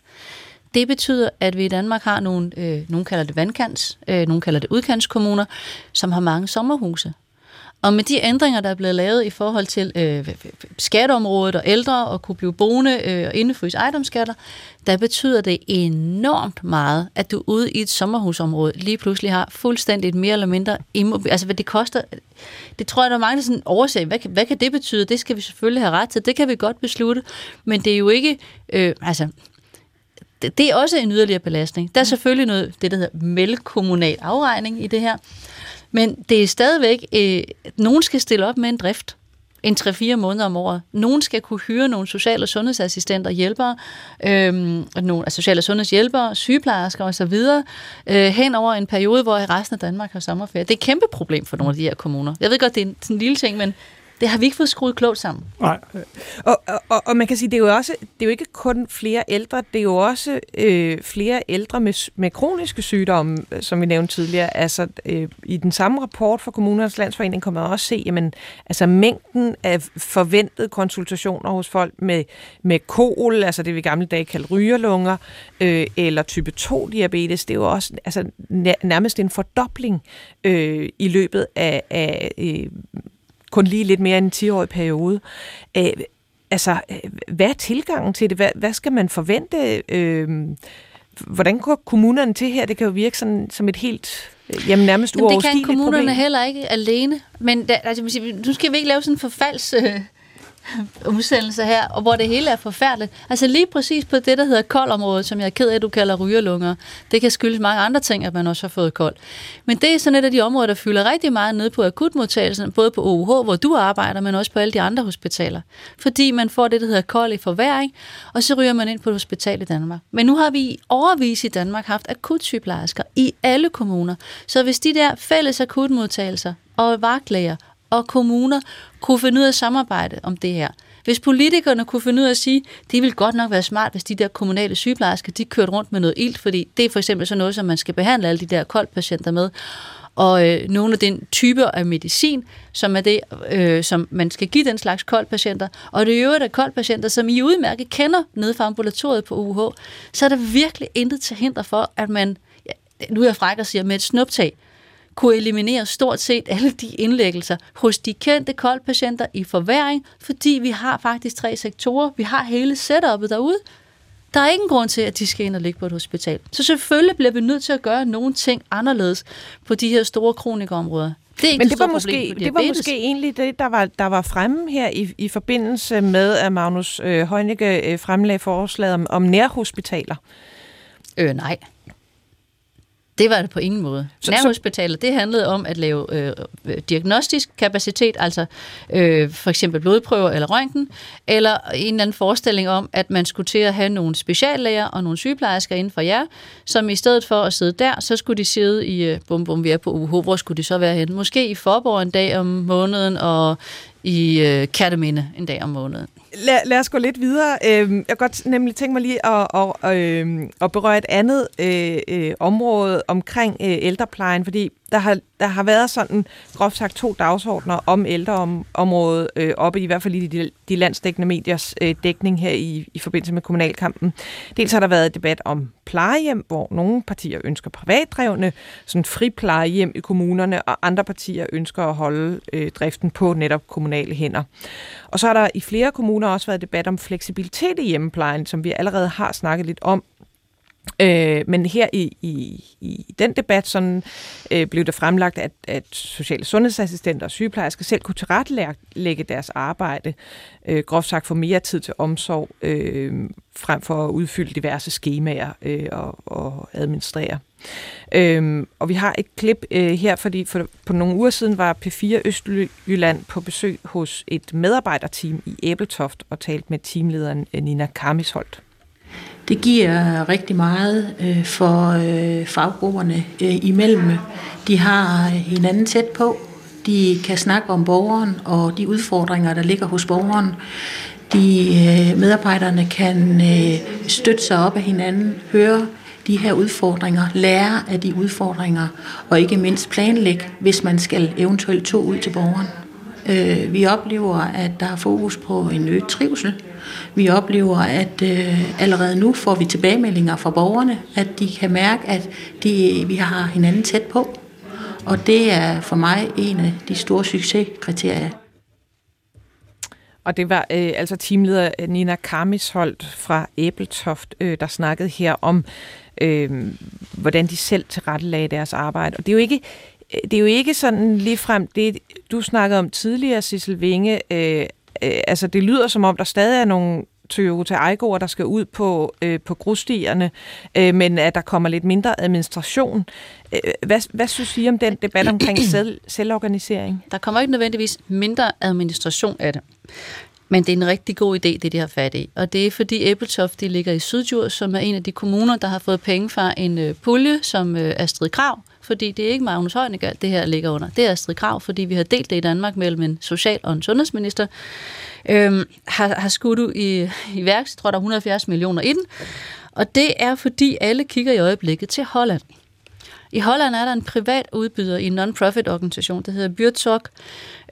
C: Det betyder, at vi i Danmark har nogle, øh, nogen kalder det vandkants, øh, nogen kalder det udkantskommuner, som har mange sommerhuse. Og med de ændringer, der er blevet lavet i forhold til øh, skatteområdet og ældre og kunne blive boende øh, og indefryse ejendomsskatter, der betyder det enormt meget, at du ude i et sommerhusområde lige pludselig har fuldstændig mere eller mindre immobil. Altså hvad det koster, det tror jeg, der er mange, der sådan overser, hvad, hvad kan det betyde? Det skal vi selvfølgelig have ret til, det kan vi godt beslutte, men det er jo ikke, øh, altså det, det er også en yderligere belastning. Der er selvfølgelig noget, det der hedder melkommunal afregning i det her, men det er stadigvæk, øh, nogen skal stille op med en drift en 3-4 måneder om året. Nogen skal kunne hyre nogle sociale og sundhedsassistenter, hjælpere, øh, nogle altså sociale og sundhedshjælpere, sygeplejersker osv., øh, hen over en periode, hvor resten af Danmark har sommerferie. Det er et kæmpe problem for nogle af de her kommuner. Jeg ved godt, det er en, sådan en lille ting, men det har vi ikke fået skruet klogt sammen.
D: Nej.
B: Og, og, og man kan sige, det er jo også, det er jo ikke kun flere ældre, det er jo også øh, flere ældre med, med kroniske sygdomme, som vi nævnte tidligere. Altså øh, i den samme rapport fra Kommunernes Landsforening kan man også se, jamen, altså mængden af forventede konsultationer hos folk med, med kol, altså det vi gamle dage kaldte rygerlunger, øh, eller type 2 diabetes, det er jo også altså, nærmest en fordobling øh, i løbet af, af øh, kun lige lidt mere end en 10-årig periode. Øh, altså, øh, hvad er tilgangen til det? Hvad, hvad skal man forvente? Øh, hvordan går kommunerne til her? Det kan jo virke sådan, som et helt øh, jamen, nærmest uoverskueligt
C: problem. Det kan kommunerne
B: problem.
C: heller ikke alene. Men der, altså, nu skal vi ikke lave sådan en forfalds... Øh udsendelse her, og hvor det hele er forfærdeligt. Altså lige præcis på det, der hedder koldområdet, som jeg er ked af, at du kalder rygerlunger. Det kan skyldes mange andre ting, at man også har fået kold. Men det er sådan et af de områder, der fylder rigtig meget ned på akutmodtagelsen, både på OUH, hvor du arbejder, men også på alle de andre hospitaler. Fordi man får det, der hedder kold i forværing, og så ryger man ind på et hospital i Danmark. Men nu har vi i overvis i Danmark haft akutsygeplejersker i alle kommuner. Så hvis de der fælles akutmodtagelser og vagtlæger og kommuner kunne finde ud af at samarbejde om det her. Hvis politikerne kunne finde ud af at sige, det ville godt nok være smart, hvis de der kommunale sygeplejersker, de kørte rundt med noget ilt, fordi det er for eksempel sådan noget, som man skal behandle alle de der koldpatienter med. Og øh, nogle af den typer af medicin, som er det, øh, som man skal give den slags koldpatienter. Og det er jo af koldpatienter, som I udmærket kender nede fra ambulatoriet på UH, så er der virkelig intet til hinder for, at man, ja, nu er jeg fræk og siger, med et snuptag, kunne eliminere stort set alle de indlæggelser hos de kendte koldpatienter i forværing, fordi vi har faktisk tre sektorer. Vi har hele setup'et derude. Der er ingen grund til, at de skal ind og ligge på et hospital. Så selvfølgelig bliver vi nødt til at gøre nogle ting anderledes på de her store kronikerområder.
B: Det er ikke Men det var, måske, det var måske egentlig det, der var, der var fremme her i, i forbindelse med, at Magnus øh, Heunicke øh, fremlagde forslaget om, om nærhospitaler.
C: Øh, nej. Det var det på ingen måde. Så, Nærhospitaler, det handlede om at lave øh, øh, diagnostisk kapacitet, altså øh, for eksempel blodprøver eller røntgen, eller en eller anden forestilling om, at man skulle til at have nogle speciallæger og nogle sygeplejersker inden for jer, som i stedet for at sidde der, så skulle de sidde i, øh, bum bum, vi er på UH, hvor skulle de så være hen? Måske i Forborg en dag om måneden, og i øh, Katteminde en dag om måneden.
B: Lad, lad os gå lidt videre. Øhm, jeg kan godt nemlig tænke mig lige at, at, at, øhm, at berøre et andet øh, øh, område omkring øh, ældreplejen, fordi der har, der har været sådan groft sagt to dagsordner om ældreområdet øh, oppe, i hvert fald i de, de landsdækkende mediers øh, dækning her i, i forbindelse med kommunalkampen. Dels har der været debat om plejehjem, hvor nogle partier ønsker privatdrevne, sådan fri plejehjem i kommunerne, og andre partier ønsker at holde øh, driften på netop kommunale hænder. Og så har der i flere kommuner også været debat om fleksibilitet i hjemmeplejen, som vi allerede har snakket lidt om Øh, men her i, i, i den debat sådan, øh, blev det fremlagt, at, at sociale sundhedsassistenter og sygeplejersker selv kunne tilrettelægge deres arbejde, øh, groft sagt få mere tid til omsorg, øh, frem for at udfylde diverse skemaer øh, og, og administrere. Øh, og vi har et klip øh, her, fordi for, på nogle uger siden var P4 Østjylland på besøg hos et medarbejderteam i Æbeltoft og talt med teamlederen øh, Nina Karmisholt.
A: Det giver rigtig meget øh, for øh, faggrupperne øh, imellem. De har øh, hinanden tæt på. De kan snakke om borgeren og de udfordringer, der ligger hos borgeren. De øh, medarbejderne kan øh, støtte sig op af hinanden, høre de her udfordringer, lære af de udfordringer, og ikke mindst planlægge, hvis man skal eventuelt tog ud til borgeren. Øh, vi oplever, at der er fokus på en øget trivsel. Vi oplever, at øh, allerede nu får vi tilbagemeldinger fra borgerne, at de kan mærke, at de, vi har hinanden tæt på. Og det er for mig en af de store succeskriterier.
B: Og det var øh, altså teamleder øh, Nina Karmisholdt fra Æbeltoft, øh, der snakkede her om, øh, hvordan de selv tilrettelagde deres arbejde. Og det er jo ikke, øh, det er jo ikke sådan lige frem det, du snakkede om tidligere, Sissel Vinge. Øh, øh, altså, det lyder som om, der stadig er nogle Toyota Aygo'er, der skal ud på, øh, på grusstierne, øh, men at der kommer lidt mindre administration. Øh, hvad, hvad synes I om den debat omkring selv, selvorganisering?
C: Der kommer ikke nødvendigvis mindre administration af det. Men det er en rigtig god idé, det de har fat i. Og det er fordi Æbletoft, de ligger i Syddjur, som er en af de kommuner, der har fået penge fra en øh, pulje, som øh, Astrid Krav, fordi det er ikke Magnus Heunicke, det her ligger under. Det er Astrid Krav, fordi vi har delt det i Danmark mellem en social- og en sundhedsminister, øhm, har, har skudt ud i, i værk, jeg tror, der er 170 millioner i den. Og det er, fordi alle kigger i øjeblikket til Holland. I Holland er der en privat udbyder i en non-profit organisation, der hedder Byrtok,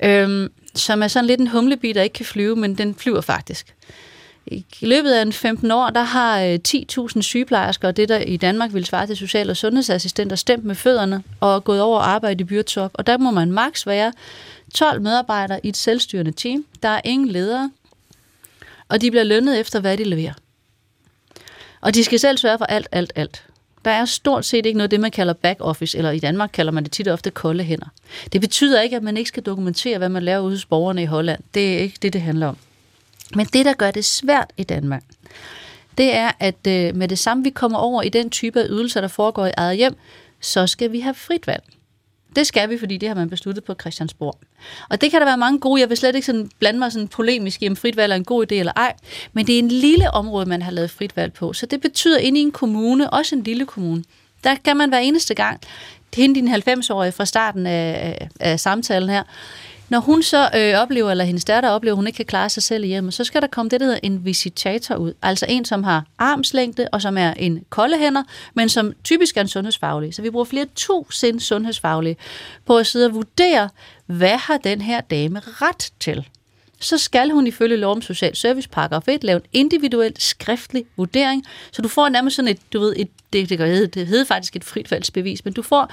C: øhm, som er sådan lidt en humlebi, der ikke kan flyve, men den flyver faktisk. I løbet af en 15 år, der har øh, 10.000 sygeplejersker, og det der i Danmark vil svare til social- og sundhedsassistenter, stemt med fødderne og gået over og arbejde i byretop. Og der må man maks være 12 medarbejdere i et selvstyrende team. Der er ingen ledere, og de bliver lønnet efter, hvad de leverer. Og de skal selv sørge for alt, alt, alt. Der er stort set ikke noget det, man kalder back office, eller i Danmark kalder man det tit og ofte kolde hænder. Det betyder ikke, at man ikke skal dokumentere, hvad man laver ude hos borgerne i Holland. Det er ikke det, det handler om. Men det, der gør det svært i Danmark, det er, at øh, med det samme, vi kommer over i den type af ydelser, der foregår i eget hjem, så skal vi have frit valg. Det skal vi, fordi det har man besluttet på Christiansborg. Og det kan der være mange gode. Jeg vil slet ikke sådan blande mig sådan polemisk i, om frit valg er en god idé eller ej. Men det er en lille område, man har lavet frit valg på. Så det betyder, at inde i en kommune, også en lille kommune, der kan man hver eneste gang, hende din 90-årige fra starten af, af, af samtalen her, når hun så øh, oplever, eller hendes datter oplever, at hun ikke kan klare sig selv i hjemmet, så skal der komme det, der hedder en visitator ud. Altså en, som har armslængde, og som er en koldehænder, men som typisk er en sundhedsfaglig. Så vi bruger flere tusind sundhedsfaglige på at sidde og vurdere, hvad har den her dame ret til? så skal hun ifølge lov om social service paragraf 1 lave en individuel skriftlig vurdering, så du får nærmest sådan et, du ved, et, det, det, det, det hedder faktisk et fritfaldsbevis, men du får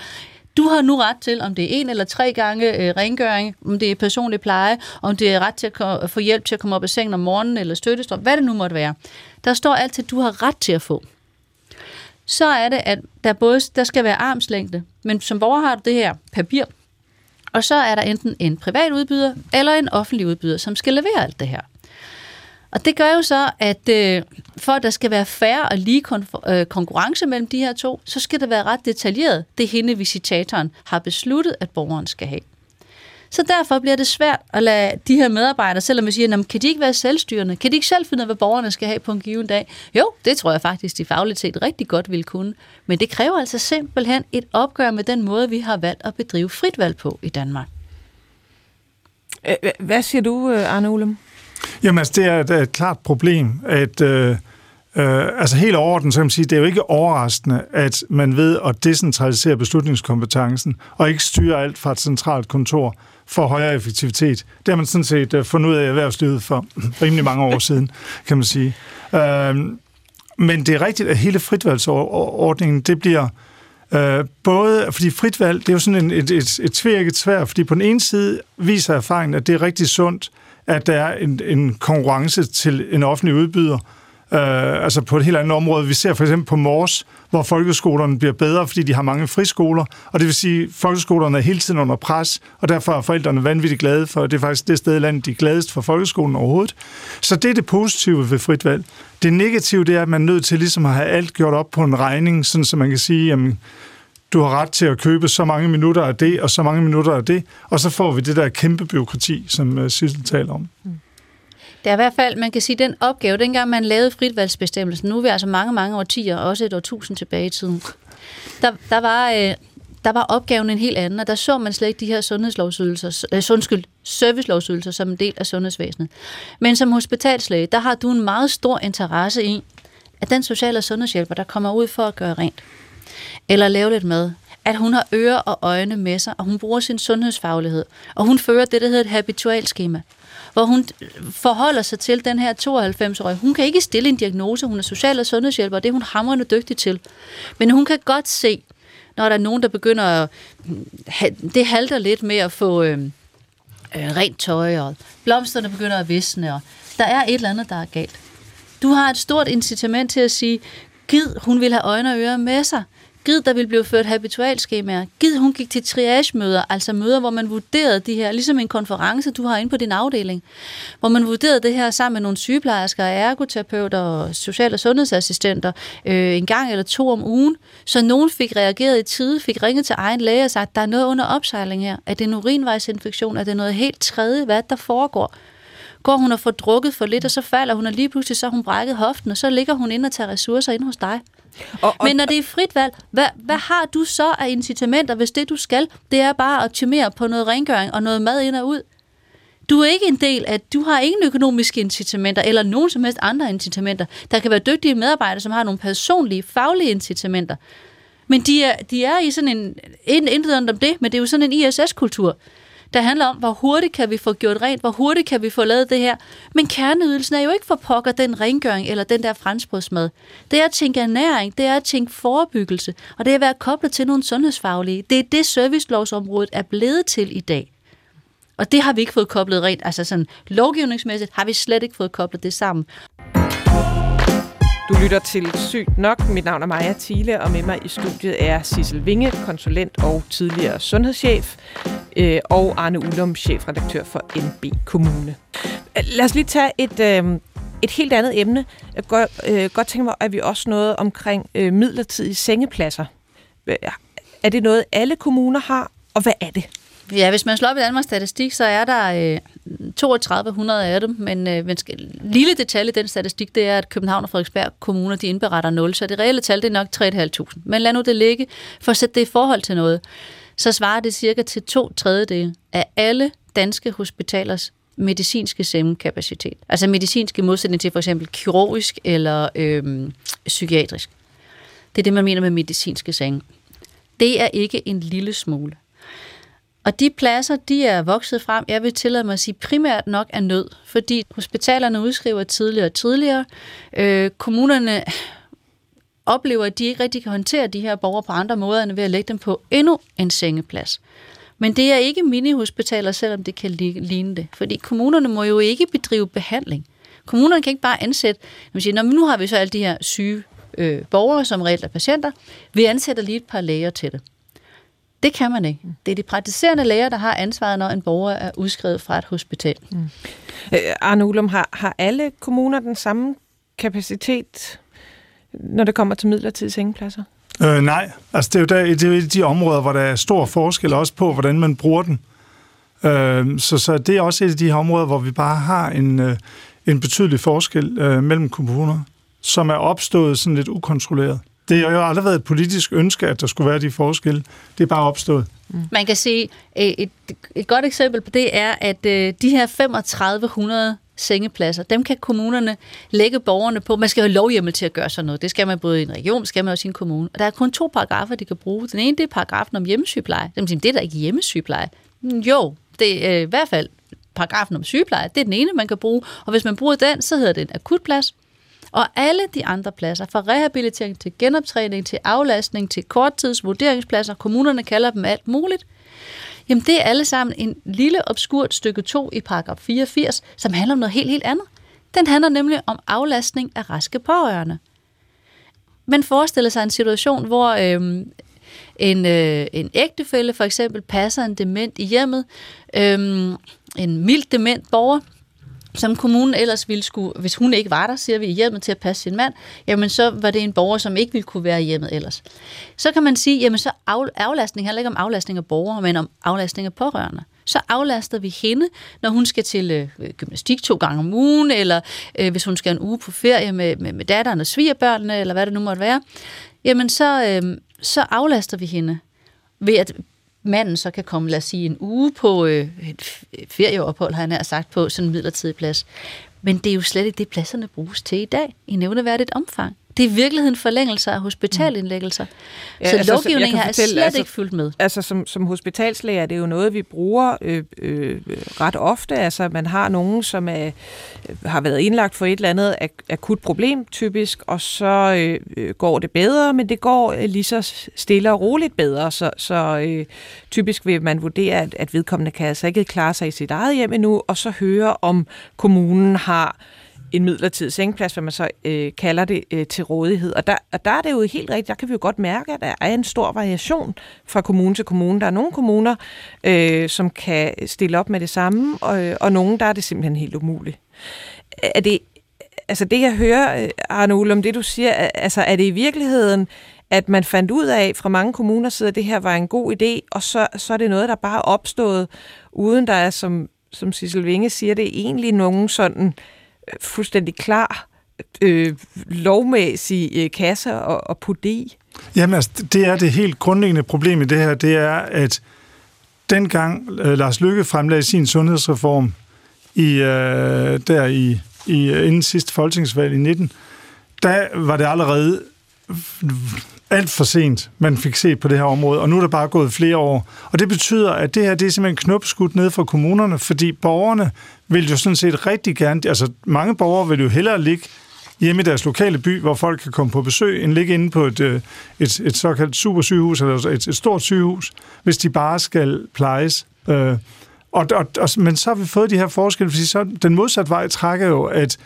C: du har nu ret til, om det er en eller tre gange øh, rengøring, om det er personlig pleje, om det er ret til at få hjælp til at komme op af sengen om morgenen, eller støttestrøm, hvad det nu måtte være. Der står altid, at du har ret til at få. Så er det, at der, både, der skal være armslængde, men som borger har du det her papir, og så er der enten en privat udbyder eller en offentlig udbyder, som skal levere alt det her. Og det gør jo så, at øh, for at der skal være færre og lige konf- øh, konkurrence mellem de her to, så skal det være ret detaljeret, det hende visitatoren har besluttet, at borgeren skal have. Så derfor bliver det svært at lade de her medarbejdere, selvom vi siger, kan de ikke være selvstyrende? Kan de ikke selv finde ud af, hvad borgerne skal have på en given dag? Jo, det tror jeg faktisk, de fagligt set rigtig godt vil kunne. Men det kræver altså simpelthen et opgør med den måde, vi har valgt at bedrive fritvalg på i Danmark.
B: Hvad siger du, øh, Arne Ullem?
D: Jamen altså, det er et, et klart problem, at øh, øh, altså helt overordnet, så kan man sige, det er jo ikke overraskende, at man ved at decentralisere beslutningskompetencen og ikke styre alt fra et centralt kontor for højere effektivitet. Det har man sådan set øh, fundet ud af erhvervslivet for rimelig mange år siden, kan man sige. Øh, men det er rigtigt, at hele fritvalgsordningen, det bliver Øh, både, fordi fritvalg, det er jo sådan en, et, et, et tvækket svær, fordi på den ene side viser erfaringen, at det er rigtig sundt, at der er en, en konkurrence til en offentlig udbyder, øh, altså på et helt andet område. Vi ser for eksempel på Mors, hvor folkeskolerne bliver bedre, fordi de har mange friskoler, og det vil sige, at folkeskolerne er hele tiden under pres, og derfor er forældrene vanvittigt glade for, det er faktisk det sted i landet, de er gladest for folkeskolen overhovedet. Så det er det positive ved frit valg. Det negative, det er, at man er nødt til ligesom at have alt gjort op på en regning, sådan så man kan sige, jamen, du har ret til at købe så mange minutter af det, og så mange minutter af det, og så får vi det der kæmpe byråkrati, som øh, Sissel taler om. Mm.
C: Det er i hvert fald, man kan sige, den opgave, dengang man lavede fritvalgsbestemmelsen, nu er vi altså mange, mange årtier, også et årtusind tilbage i tiden, der, der var... Øh, der var opgaven en helt anden, og der så man slet ikke de her sundhedslovsydelser, øh, undskyld, servicelovsydelser som en del af sundhedsvæsenet. Men som hospitalslæge, der har du en meget stor interesse i, at den sociale og sundhedshjælper, der kommer ud for at gøre rent, eller lave lidt med, at hun har ører og øjne med sig, og hun bruger sin sundhedsfaglighed, og hun fører det, der hedder et habitualskema, hvor hun forholder sig til den her 92-årige. Hun kan ikke stille en diagnose, hun er social- og sundhedshjælper, og det er hun hamrende dygtig til. Men hun kan godt se, når der er nogen, der begynder at... Det halter lidt med at få øh, øh, rent tøj, og blomsterne begynder at visne, og der er et eller andet, der er galt. Du har et stort incitament til at sige, gid, hun vil have øjne og ører med sig. Gid, der ville blive ført habitualskemaer. Gid, hun gik til triage-møder, altså møder, hvor man vurderede de her, ligesom en konference, du har inde på din afdeling, hvor man vurderede det her sammen med nogle sygeplejersker, ergoterapeuter og social- og sundhedsassistenter øh, en gang eller to om ugen, så nogen fik reageret i tide, fik ringet til egen læge og sagt, der er noget under opsejling her. Er det en urinvejsinfektion? Er det noget helt tredje? Hvad der foregår? Går hun og får drukket for lidt, og så falder hun, og lige pludselig så har hun brækket hoften, og så ligger hun ind og tager ressourcer ind hos dig. Og, og, Men når det er frit valg, hvad, hvad har du så af incitamenter, hvis det du skal, det er bare at optimere på noget rengøring og noget mad ind og ud? Du er ikke en del af, du har ingen økonomiske incitamenter, eller nogen som helst andre incitamenter. Der kan være dygtige medarbejdere, som har nogle personlige, faglige incitamenter. Men de er, de er i sådan en, intet om det, men det er jo sådan en ISS-kultur der handler om, hvor hurtigt kan vi få gjort rent, hvor hurtigt kan vi få lavet det her. Men kerneydelsen er jo ikke for pokker den rengøring eller den der franskbrødsmad. Det er at tænke ernæring, det er at tænke forebyggelse, og det er at være koblet til nogle sundhedsfaglige. Det er det, servicelovsområdet er blevet til i dag. Og det har vi ikke fået koblet rent. Altså sådan lovgivningsmæssigt har vi slet ikke fået koblet det sammen.
B: Du lytter til Sygt Nok. Mit navn er Maja Thiele, og med mig i studiet er Sissel Vinge, konsulent og tidligere sundhedschef, øh, og Arne Ullum, chefredaktør for NB Kommune. Lad os lige tage et, øh, et helt andet emne. Jeg går, øh, godt tænke mig, at vi også noget omkring øh, midlertidige sengepladser. Er det noget, alle kommuner har, og hvad er det?
C: Ja, hvis man slår op i Danmarks statistik, så er der øh, 3200 af dem, men øh, men lille detalje i den statistik, det er, at København og Frederiksberg kommuner, de indberetter 0, så det reelle tal, det er nok 3.500. Men lad nu det ligge, for at sætte det i forhold til noget, så svarer det cirka til to tredjedele af alle danske hospitalers medicinske sengekapacitet. Altså medicinske modsætning til for eksempel kirurgisk eller øh, psykiatrisk. Det er det, man mener med medicinske senge. Det er ikke en lille smule. Og de pladser, de er vokset frem, jeg vil tillade mig at sige primært nok af nød, fordi hospitalerne udskriver tidligere og tidligere. Øh, kommunerne oplever, at de ikke rigtig kan håndtere de her borgere på andre måder, end ved at lægge dem på endnu en sengeplads. Men det er ikke mini-hospitaler, selvom det kan ligne det. Fordi kommunerne må jo ikke bedrive behandling. Kommunerne kan ikke bare ansætte, man siger, nu har vi så alle de her syge øh, borgere, som reelt er patienter. Vi ansætter lige et par læger til det. Det kan man ikke. Det er de praktiserende læger, der har ansvaret, når en borger er udskrevet fra et hospital. Mm.
B: Øh, Arne Ullum, har, har alle kommuner den samme kapacitet, når det kommer til midlertidige sengepladser?
D: Øh, nej, altså det er jo der, det er de områder, hvor der er stor forskel også på, hvordan man bruger den. Øh, så, så det er også et af de her områder, hvor vi bare har en, øh, en betydelig forskel øh, mellem kommuner, som er opstået sådan lidt ukontrolleret. Det har jo aldrig været et politisk ønske, at der skulle være de forskelle. Det er bare opstået.
C: Mm. Man kan sige, øh, et, et godt eksempel på det er, at øh, de her 3500 sengepladser, dem kan kommunerne lægge borgerne på. Man skal have lovhjemmel til at gøre sådan noget. Det skal man både i en region, skal man også i en kommune. Og der er kun to paragrafer, de kan bruge. Den ene, det er paragrafen om hjemmesygepleje. Det er da ikke hjemmesygepleje. Mm, jo, det er i hvert fald paragrafen om sygepleje. Det er den ene, man kan bruge. Og hvis man bruger den, så hedder det en akutplads. Og alle de andre pladser, fra rehabilitering til genoptræning, til aflastning, til korttidsvurderingspladser, kommunerne kalder dem alt muligt, jamen det er alle sammen en lille obskurt stykke 2 i paragraf 84, som handler om noget helt, helt andet. Den handler nemlig om aflastning af raske pårørende. Man forestiller sig en situation, hvor øh, en, øh, en ægtefælle for eksempel passer en dement i hjemmet, øh, en mild dement borger, som kommunen ellers ville skulle, hvis hun ikke var der, siger vi, i hjemmet til at passe sin mand, jamen så var det en borger, som ikke ville kunne være i hjemmet ellers. Så kan man sige, jamen så aflastning handler ikke om aflastning af borgere, men om aflastning af pårørende. Så aflaster vi hende, når hun skal til øh, gymnastik to gange om ugen, eller øh, hvis hun skal en uge på ferie med, med, med datteren og svigerbørnene, eller hvad det nu måtte være. Jamen så, øh, så aflaster vi hende. ved at manden så kan komme, lad os sige, en uge på øh, et ferieophold, har han nær sagt, på sådan en midlertidig plads. Men det er jo slet ikke det, pladserne bruges til i dag, i nævneværdigt omfang. Det er i virkeligheden forlængelser af hospitalindlæggelser. Ja, så altså, lovgivningen her er slet altså, ikke fyldt med.
B: Altså som, som hospitalslæger er det jo noget, vi bruger øh, øh, ret ofte. Altså man har nogen, som er, øh, har været indlagt for et eller andet ak- akut problem typisk, og så øh, går det bedre, men det går øh, lige så stille og roligt bedre. Så, så øh, typisk vil man vurdere, at, at vedkommende kan altså ikke klare sig i sit eget hjem endnu, og så høre om kommunen har en midlertidig sengeplads, hvad man så øh, kalder det, øh, til rådighed. Og der, og der er det jo helt rigtigt, der kan vi jo godt mærke, at der er en stor variation fra kommune til kommune. Der er nogle kommuner, øh, som kan stille op med det samme, og, øh, og nogle, der er det simpelthen helt umuligt. Er det, altså det, jeg hører, øh, Arne Ulle, om det du siger, altså er det i virkeligheden, at man fandt ud af fra mange kommuner side, at det her var en god idé, og så, så er det noget, der bare er opstået, uden der er, som, som Sissel Vinge siger, det er egentlig nogen sådan fuldstændig klar øh, lovmæssig øh, kasse at, at putte i?
D: Jamen altså, det er det helt grundlæggende problem i det her, det er, at dengang øh, Lars Lykke fremlagde sin sundhedsreform i, øh, der i, i inden sidste folketingsvalg i 19, der var det allerede alt for sent, man fik set på det her område, og nu er der bare gået flere år. Og det betyder, at det her det er simpelthen knopskudt ned fra kommunerne, fordi borgerne vil jo sådan set rigtig gerne, altså mange borgere vil jo hellere ligge hjemme i deres lokale by, hvor folk kan komme på besøg, end ligge inde på et, øh, et, et såkaldt supersygehus, eller et, et stort sygehus, hvis de bare skal plejes. Øh, og, og, og, men så har vi fået de her forskelle, fordi så, den modsatte vej trækker jo, at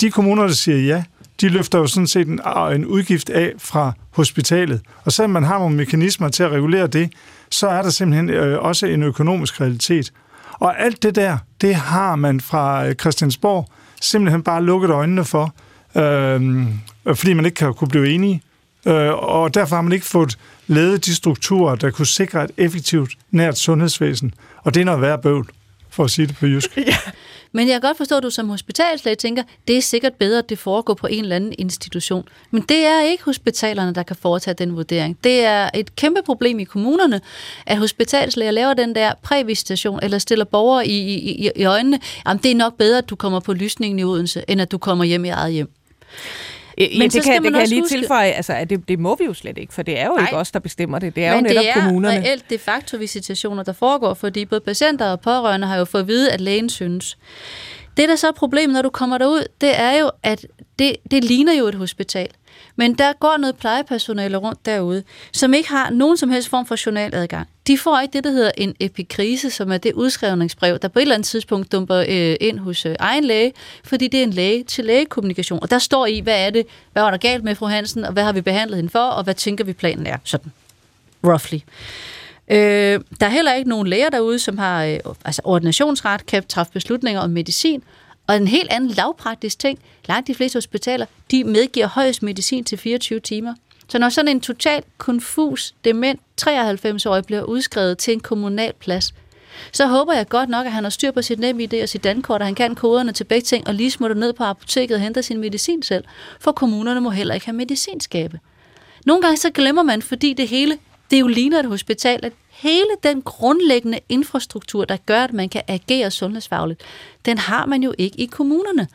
D: de kommuner, der siger ja, de løfter jo sådan set en, øh, en udgift af fra hospitalet. Og selvom man har nogle mekanismer til at regulere det, så er der simpelthen øh, også en økonomisk realitet. Og alt det der, det har man fra øh, Christiansborg simpelthen bare lukket øjnene for, øh, fordi man ikke kan kunne blive enige. Øh, og derfor har man ikke fået lavet de strukturer, der kunne sikre et effektivt nært sundhedsvæsen. Og det er noget værd bøvl, for at sige det på jysk. ja.
C: Men jeg kan godt forstå, at du som hospitalslæge tænker, det er sikkert bedre, at det foregår på en eller anden institution. Men det er ikke hospitalerne, der kan foretage den vurdering. Det er et kæmpe problem i kommunerne, at hospitalslæger laver den der prævisitation, eller stiller borgere i, i, i øjnene. Jamen, det er nok bedre, at du kommer på lysningen i Odense, end at du kommer hjem i eget hjem.
B: Men ja, det kan, det kan jeg lige huske... tilføje, altså, at det, det må vi jo slet ikke, for det er jo Nej. ikke os, der bestemmer det. Det er Men jo netop det er kommunerne.
C: reelt de facto visitationer, der foregår, fordi både patienter og pårørende har jo fået at vide, at lægen synes. Det, der så er problemet, når du kommer derud, det er jo, at det, det ligner jo et hospital. Men der går noget plejepersonale rundt derude, som ikke har nogen som helst form for journaladgang. De får ikke det, der hedder en epikrise, som er det udskrivningsbrev, der på et eller andet tidspunkt dumper øh, ind hos øh, egen læge, fordi det er en læge til lægekommunikation. Og der står i, hvad er det, hvad var der galt med fru Hansen, og hvad har vi behandlet hende for, og hvad tænker vi planen er, sådan roughly. Øh, der er heller ikke nogen læger derude, som har øh, altså ordinationsret, kan træffe beslutninger om medicin, og en helt anden lavpraktisk ting, langt de fleste hospitaler, de medgiver højst medicin til 24 timer. Så når sådan en totalt konfus, dement 93-årig bliver udskrevet til en kommunal plads, så håber jeg godt nok, at han har styr på sit nem og sit dankort, og han kan koderne til begge ting, og lige smutter ned på apoteket og henter sin medicin selv. For kommunerne må heller ikke have medicinskabe. Nogle gange så glemmer man, fordi det hele, det er jo ligner et hospital, at hele den grundlæggende infrastruktur, der gør, at man kan agere sundhedsfagligt, den har man jo ikke i kommunerne.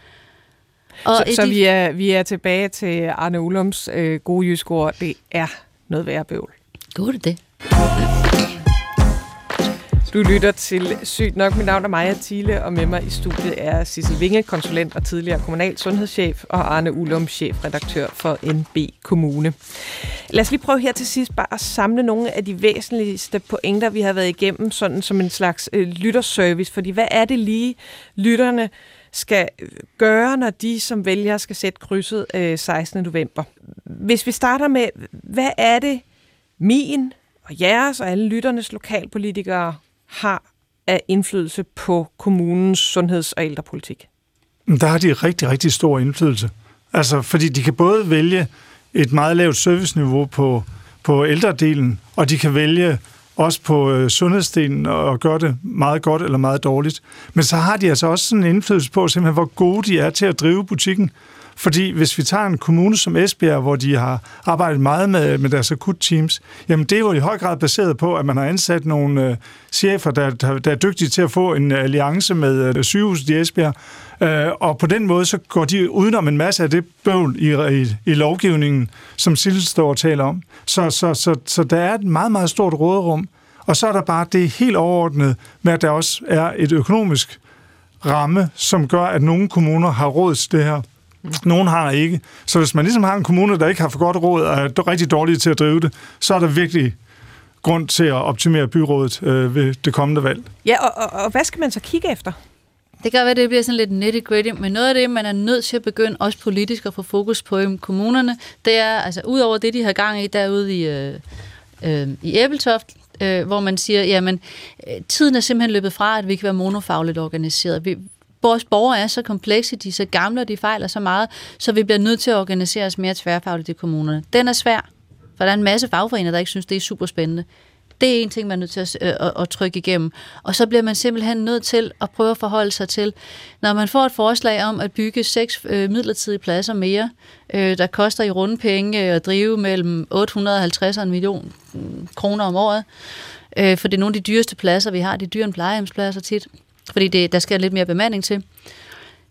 B: Og så, så vi, er, vi er tilbage til Arne Ullums øh, gode jysk ord. Det er noget værre bøvl.
C: God det.
B: Du lytter til Sygt nok. Mit navn er Maja Thiele, og med mig i studiet er Sissel Vinge, konsulent og tidligere kommunal sundhedschef, og Arne Ullum, chefredaktør for NB Kommune. Lad os lige prøve her til sidst bare at samle nogle af de væsentligste pointer, vi har været igennem, sådan som en slags øh, lytterservice. Fordi hvad er det lige, lytterne skal øh, gøre, når de som vælger skal sætte krydset øh, 16. november? Hvis vi starter med, hvad er det min og jeres og alle lytternes lokalpolitikere har af indflydelse på kommunens sundheds- og ældrepolitik?
D: Der har de rigtig, rigtig stor indflydelse. Altså, fordi de kan både vælge et meget lavt serviceniveau på, på ældredelen, og de kan vælge også på øh, sundhedsdelen og gøre det meget godt eller meget dårligt. Men så har de altså også sådan en indflydelse på, simpelthen, hvor gode de er til at drive butikken. Fordi hvis vi tager en kommune som Esbjerg, hvor de har arbejdet meget med, med deres akutteams, jamen det er jo i høj grad baseret på, at man har ansat nogle øh, chefer, der, der, der er dygtige til at få en alliance med øh, sygehuset i Esbjerg, øh, og på den måde så går de udenom en masse af det bøvl i, i, i lovgivningen, som Sille står og taler om. Så, så, så, så der er et meget, meget stort råderum, og så er der bare det helt overordnet med, at der også er et økonomisk ramme, som gør, at nogle kommuner har råd til det her. Nogen har ikke. Så hvis man ligesom har en kommune, der ikke har for godt råd og er rigtig dårlige til at drive det, så er der virkelig grund til at optimere byrådet øh, ved det kommende valg.
B: Ja, og, og, og hvad skal man så kigge efter?
C: Det kan være, at det bliver sådan lidt nitty-gritty, men noget af det, man er nødt til at begynde også politisk at få fokus på i kommunerne, det er, altså ud over det, de har gang i derude i, øh, øh, i Æbeltoft, øh, hvor man siger, jamen, øh, tiden er simpelthen løbet fra, at vi kan være monofagligt organiseret. Vi, vores borgere er så komplekse, de er så gamle, og de fejler så meget, så vi bliver nødt til at organisere os mere tværfagligt i kommunerne. Den er svær, for der er en masse fagforeninger, der ikke synes, det er super spændende. Det er en ting, man er nødt til at, øh, at, at trykke igennem. Og så bliver man simpelthen nødt til at prøve at forholde sig til, når man får et forslag om at bygge seks øh, midlertidige pladser mere, øh, der koster i runde penge øh, at drive mellem 850 og en million mm, kroner om året, øh, for det er nogle af de dyreste pladser, vi har, de dyre plejehjemspladser tit, fordi det, der skal lidt mere bemanding til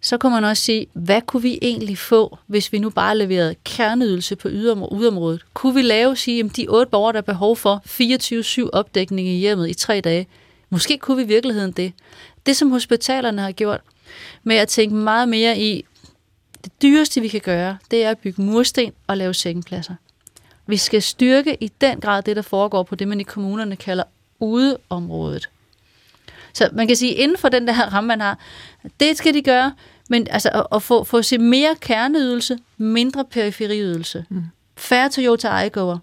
C: så kunne man også sige, hvad kunne vi egentlig få, hvis vi nu bare leverede kerneydelse på yderområdet? Kunne vi lave, sige, at de otte borgere, der er behov for 24-7 opdækning i hjemmet i tre dage, måske kunne vi i virkeligheden det. Det, som hospitalerne har gjort, med at tænke meget mere i, det dyreste, vi kan gøre, det er at bygge mursten og lave sengepladser. Vi skal styrke i den grad det, der foregår på det, man i kommunerne kalder udeområdet. Så man kan sige, inden for den der ramme, man har, det skal de gøre, men altså at, at få, få se mere kerneydelse, mindre periferiydelse. Mm. Færre Toyota Aygoer.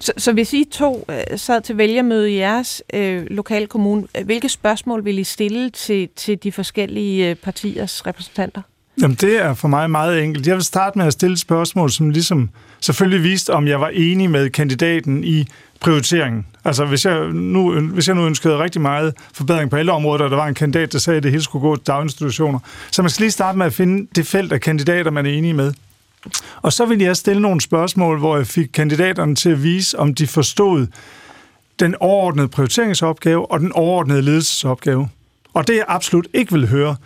B: Så, så hvis I to øh, sad til vælgermøde i jeres øh, lokale kommune, øh, hvilke spørgsmål vil I stille til, til de forskellige øh, partiers repræsentanter?
D: Jamen, det er for mig meget enkelt. Jeg vil starte med at stille et spørgsmål, som ligesom selvfølgelig viste, om jeg var enig med kandidaten i prioriteringen. Altså, hvis jeg, nu, hvis jeg nu ønskede rigtig meget forbedring på alle områder, og der var en kandidat, der sagde, at det hele skulle gå til daginstitutioner, så man skal lige starte med at finde det felt af kandidater, man er enige med. Og så vil jeg stille nogle spørgsmål, hvor jeg fik kandidaterne til at vise, om de forstod den overordnede prioriteringsopgave og den overordnede ledelsesopgave. Og det, jeg absolut ikke vil høre,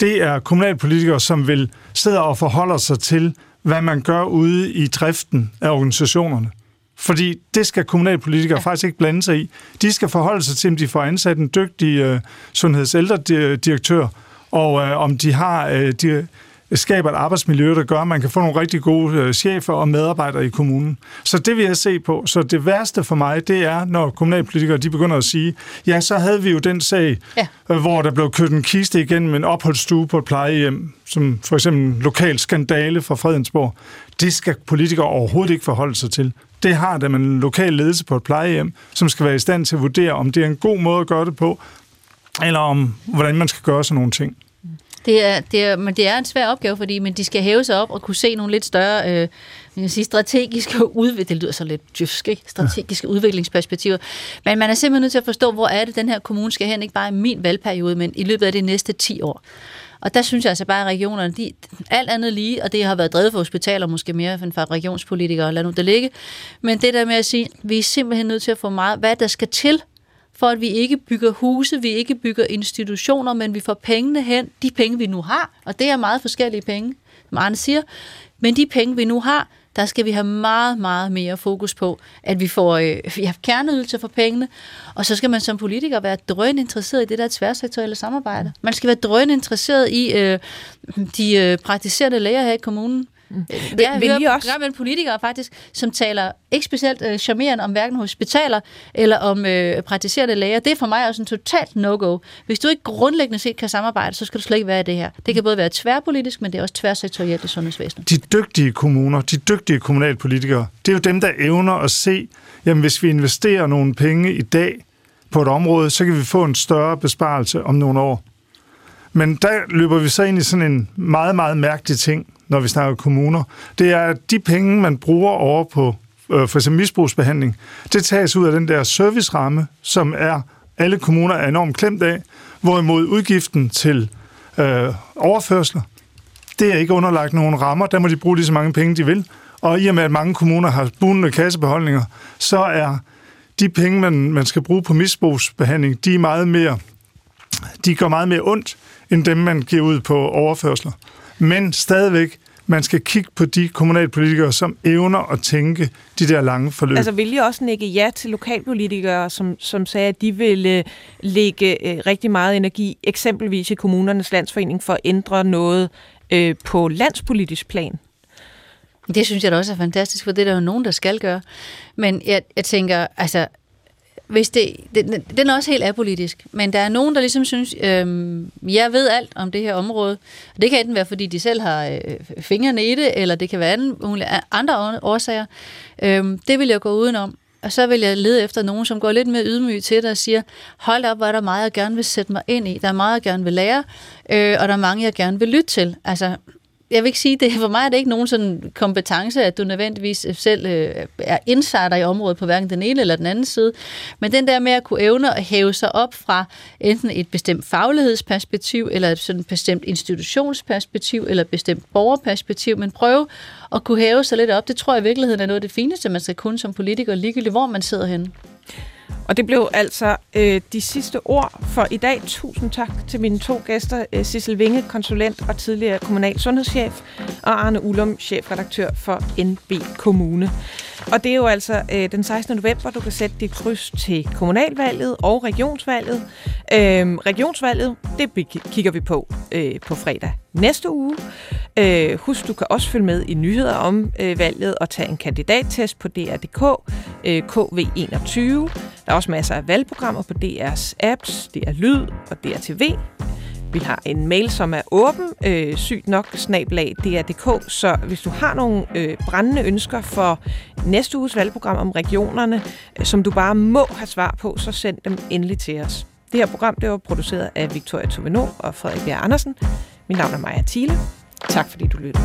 D: det er kommunalpolitikere, som vil sidde og forholde sig til, hvad man gør ude i driften af organisationerne. Fordi det skal kommunalpolitikere ja. faktisk ikke blande sig i. De skal forholde sig til, om de får ansat en dygtig øh, sundhedsældredirektør, og øh, om de har øh, de skaber et arbejdsmiljø, der gør, at man kan få nogle rigtig gode øh, chefer og medarbejdere i kommunen. Så det vil jeg se på. Så det værste for mig, det er, når kommunalpolitikere de begynder at sige, ja, så havde vi jo den sag, ja. øh, hvor der blev kørt en kiste igennem en opholdsstue på et plejehjem, som for eksempel en lokal skandale fra Fredensborg. Det skal politikere overhovedet ikke forholde sig til. Det har der man en lokal ledelse på et plejehjem, som skal være i stand til at vurdere, om det er en god måde at gøre det på, eller om hvordan man skal gøre sådan nogle ting.
C: Det er, det er, men det er en svær opgave, fordi men de skal hæve sig op og kunne se nogle lidt større øh, jeg sige, strategiske udvikling. Det lyder så lidt djøfsk, ikke? Strategiske ja. udviklingsperspektiver. Men man er simpelthen nødt til at forstå, hvor er det, den her kommune skal hen, ikke bare i min valgperiode, men i løbet af de næste 10 år. Og der synes jeg altså bare, at regionerne, de, alt andet lige, og det har været drevet for hospitaler måske mere end for regionspolitikere, lad nu det ligge, men det der med at sige, vi er simpelthen nødt til at få meget, hvad der skal til, for at vi ikke bygger huse, vi ikke bygger institutioner, men vi får pengene hen, de penge vi nu har, og det er meget forskellige penge, som Arne siger, men de penge vi nu har, der skal vi have meget, meget mere fokus på, at vi får øh, vi har kerneydelse for pengene, og så skal man som politiker være drøn interesseret i det der tværsektorielle samarbejde. Man skal være drøn interesseret i øh, de øh, praktiserende læger her i kommunen. Mm. Jeg har hørt også... med politikere faktisk, som taler ikke specielt øh, charmerende om hverken hospitaler eller om øh, praktiserende læger. Det er for mig også en totalt no-go. Hvis du ikke grundlæggende set kan samarbejde, så skal du slet ikke være i det her. Det kan både være tværpolitisk, men det er også tværsektorielt i sundhedsvæsenet.
D: De dygtige kommuner, de dygtige kommunalpolitikere, det er jo dem, der evner at se, jamen hvis vi investerer nogle penge i dag på et område, så kan vi få en større besparelse om nogle år. Men der løber vi så ind i sådan en meget, meget mærkelig ting, når vi snakker kommuner, det er, at de penge, man bruger over på øh, for eksempel misbrugsbehandling, det tages ud af den der serviceramme, som er alle kommuner er enormt klemt af, hvorimod udgiften til øh, overførsler, det er ikke underlagt nogen rammer, der må de bruge lige så mange penge, de vil. Og i og med, at mange kommuner har bunende kassebeholdninger, så er de penge, man, man skal bruge på misbrugsbehandling, de er meget mere, de går meget mere ondt, end dem, man giver ud på overførsler. Men stadigvæk, man skal kigge på de kommunalpolitikere, som evner at tænke de der lange forløb.
B: Altså vil I også nikke ja til lokalpolitikere, som, som sagde, at de ville lægge øh, rigtig meget energi, eksempelvis i kommunernes landsforening, for at ændre noget øh, på landspolitisk plan?
C: Det synes jeg da også er fantastisk, for det er der jo nogen, der skal gøre. Men jeg, jeg tænker, altså, hvis det, det, den er også helt apolitisk, men der er nogen, der ligesom synes, øh, jeg ved alt om det her område. Det kan enten være, fordi de selv har øh, fingrene i det, eller det kan være anden, andre årsager. Øh, det vil jeg gå udenom. Og så vil jeg lede efter nogen, som går lidt mere ydmyg til det og siger, hold op, hvor er der meget, jeg gerne vil sætte mig ind i. Der er meget, jeg gerne vil lære, øh, og der er mange, jeg gerne vil lytte til. Altså, jeg vil ikke sige, det for mig er det ikke nogen sådan kompetence, at du nødvendigvis selv øh, er insider i området på hverken den ene eller den anden side. Men den der med at kunne evne at hæve sig op fra enten et bestemt faglighedsperspektiv, eller et sådan bestemt institutionsperspektiv, eller et bestemt borgerperspektiv, men prøve at kunne hæve sig lidt op, det tror jeg i virkeligheden er noget af det fineste, man skal kunne som politiker, ligegyldigt hvor man sidder henne.
B: Og det blev altså øh, de sidste ord for i dag. Tusind tak til mine to gæster, øh, Sissel Vinge, konsulent og tidligere kommunal sundhedschef, og Arne Ullum, chefredaktør for NB Kommune. Og det er jo altså øh, den 16. november, du kan sætte dit kryds til kommunalvalget og regionsvalget. Øh, regionsvalget, det kigger vi på øh, på fredag næste uge. Øh, husk, du kan også følge med i nyheder om øh, valget og tage en kandidattest på DR.dk, øh, KV21. Der er også masser af valgprogrammer på DR's apps, det er Lyd og DRTV. Vi har en mail, som er åben, øh, sygt nok, snablag DR.dk, så hvis du har nogle øh, brændende ønsker for næste uges valgprogram om regionerne, øh, som du bare må have svar på, så send dem endelig til os. Det her program det var produceret af Victoria Tovino og Frederik Bjerg Andersen. Mit navn er Maja Thiele. Tak fordi du lyttede.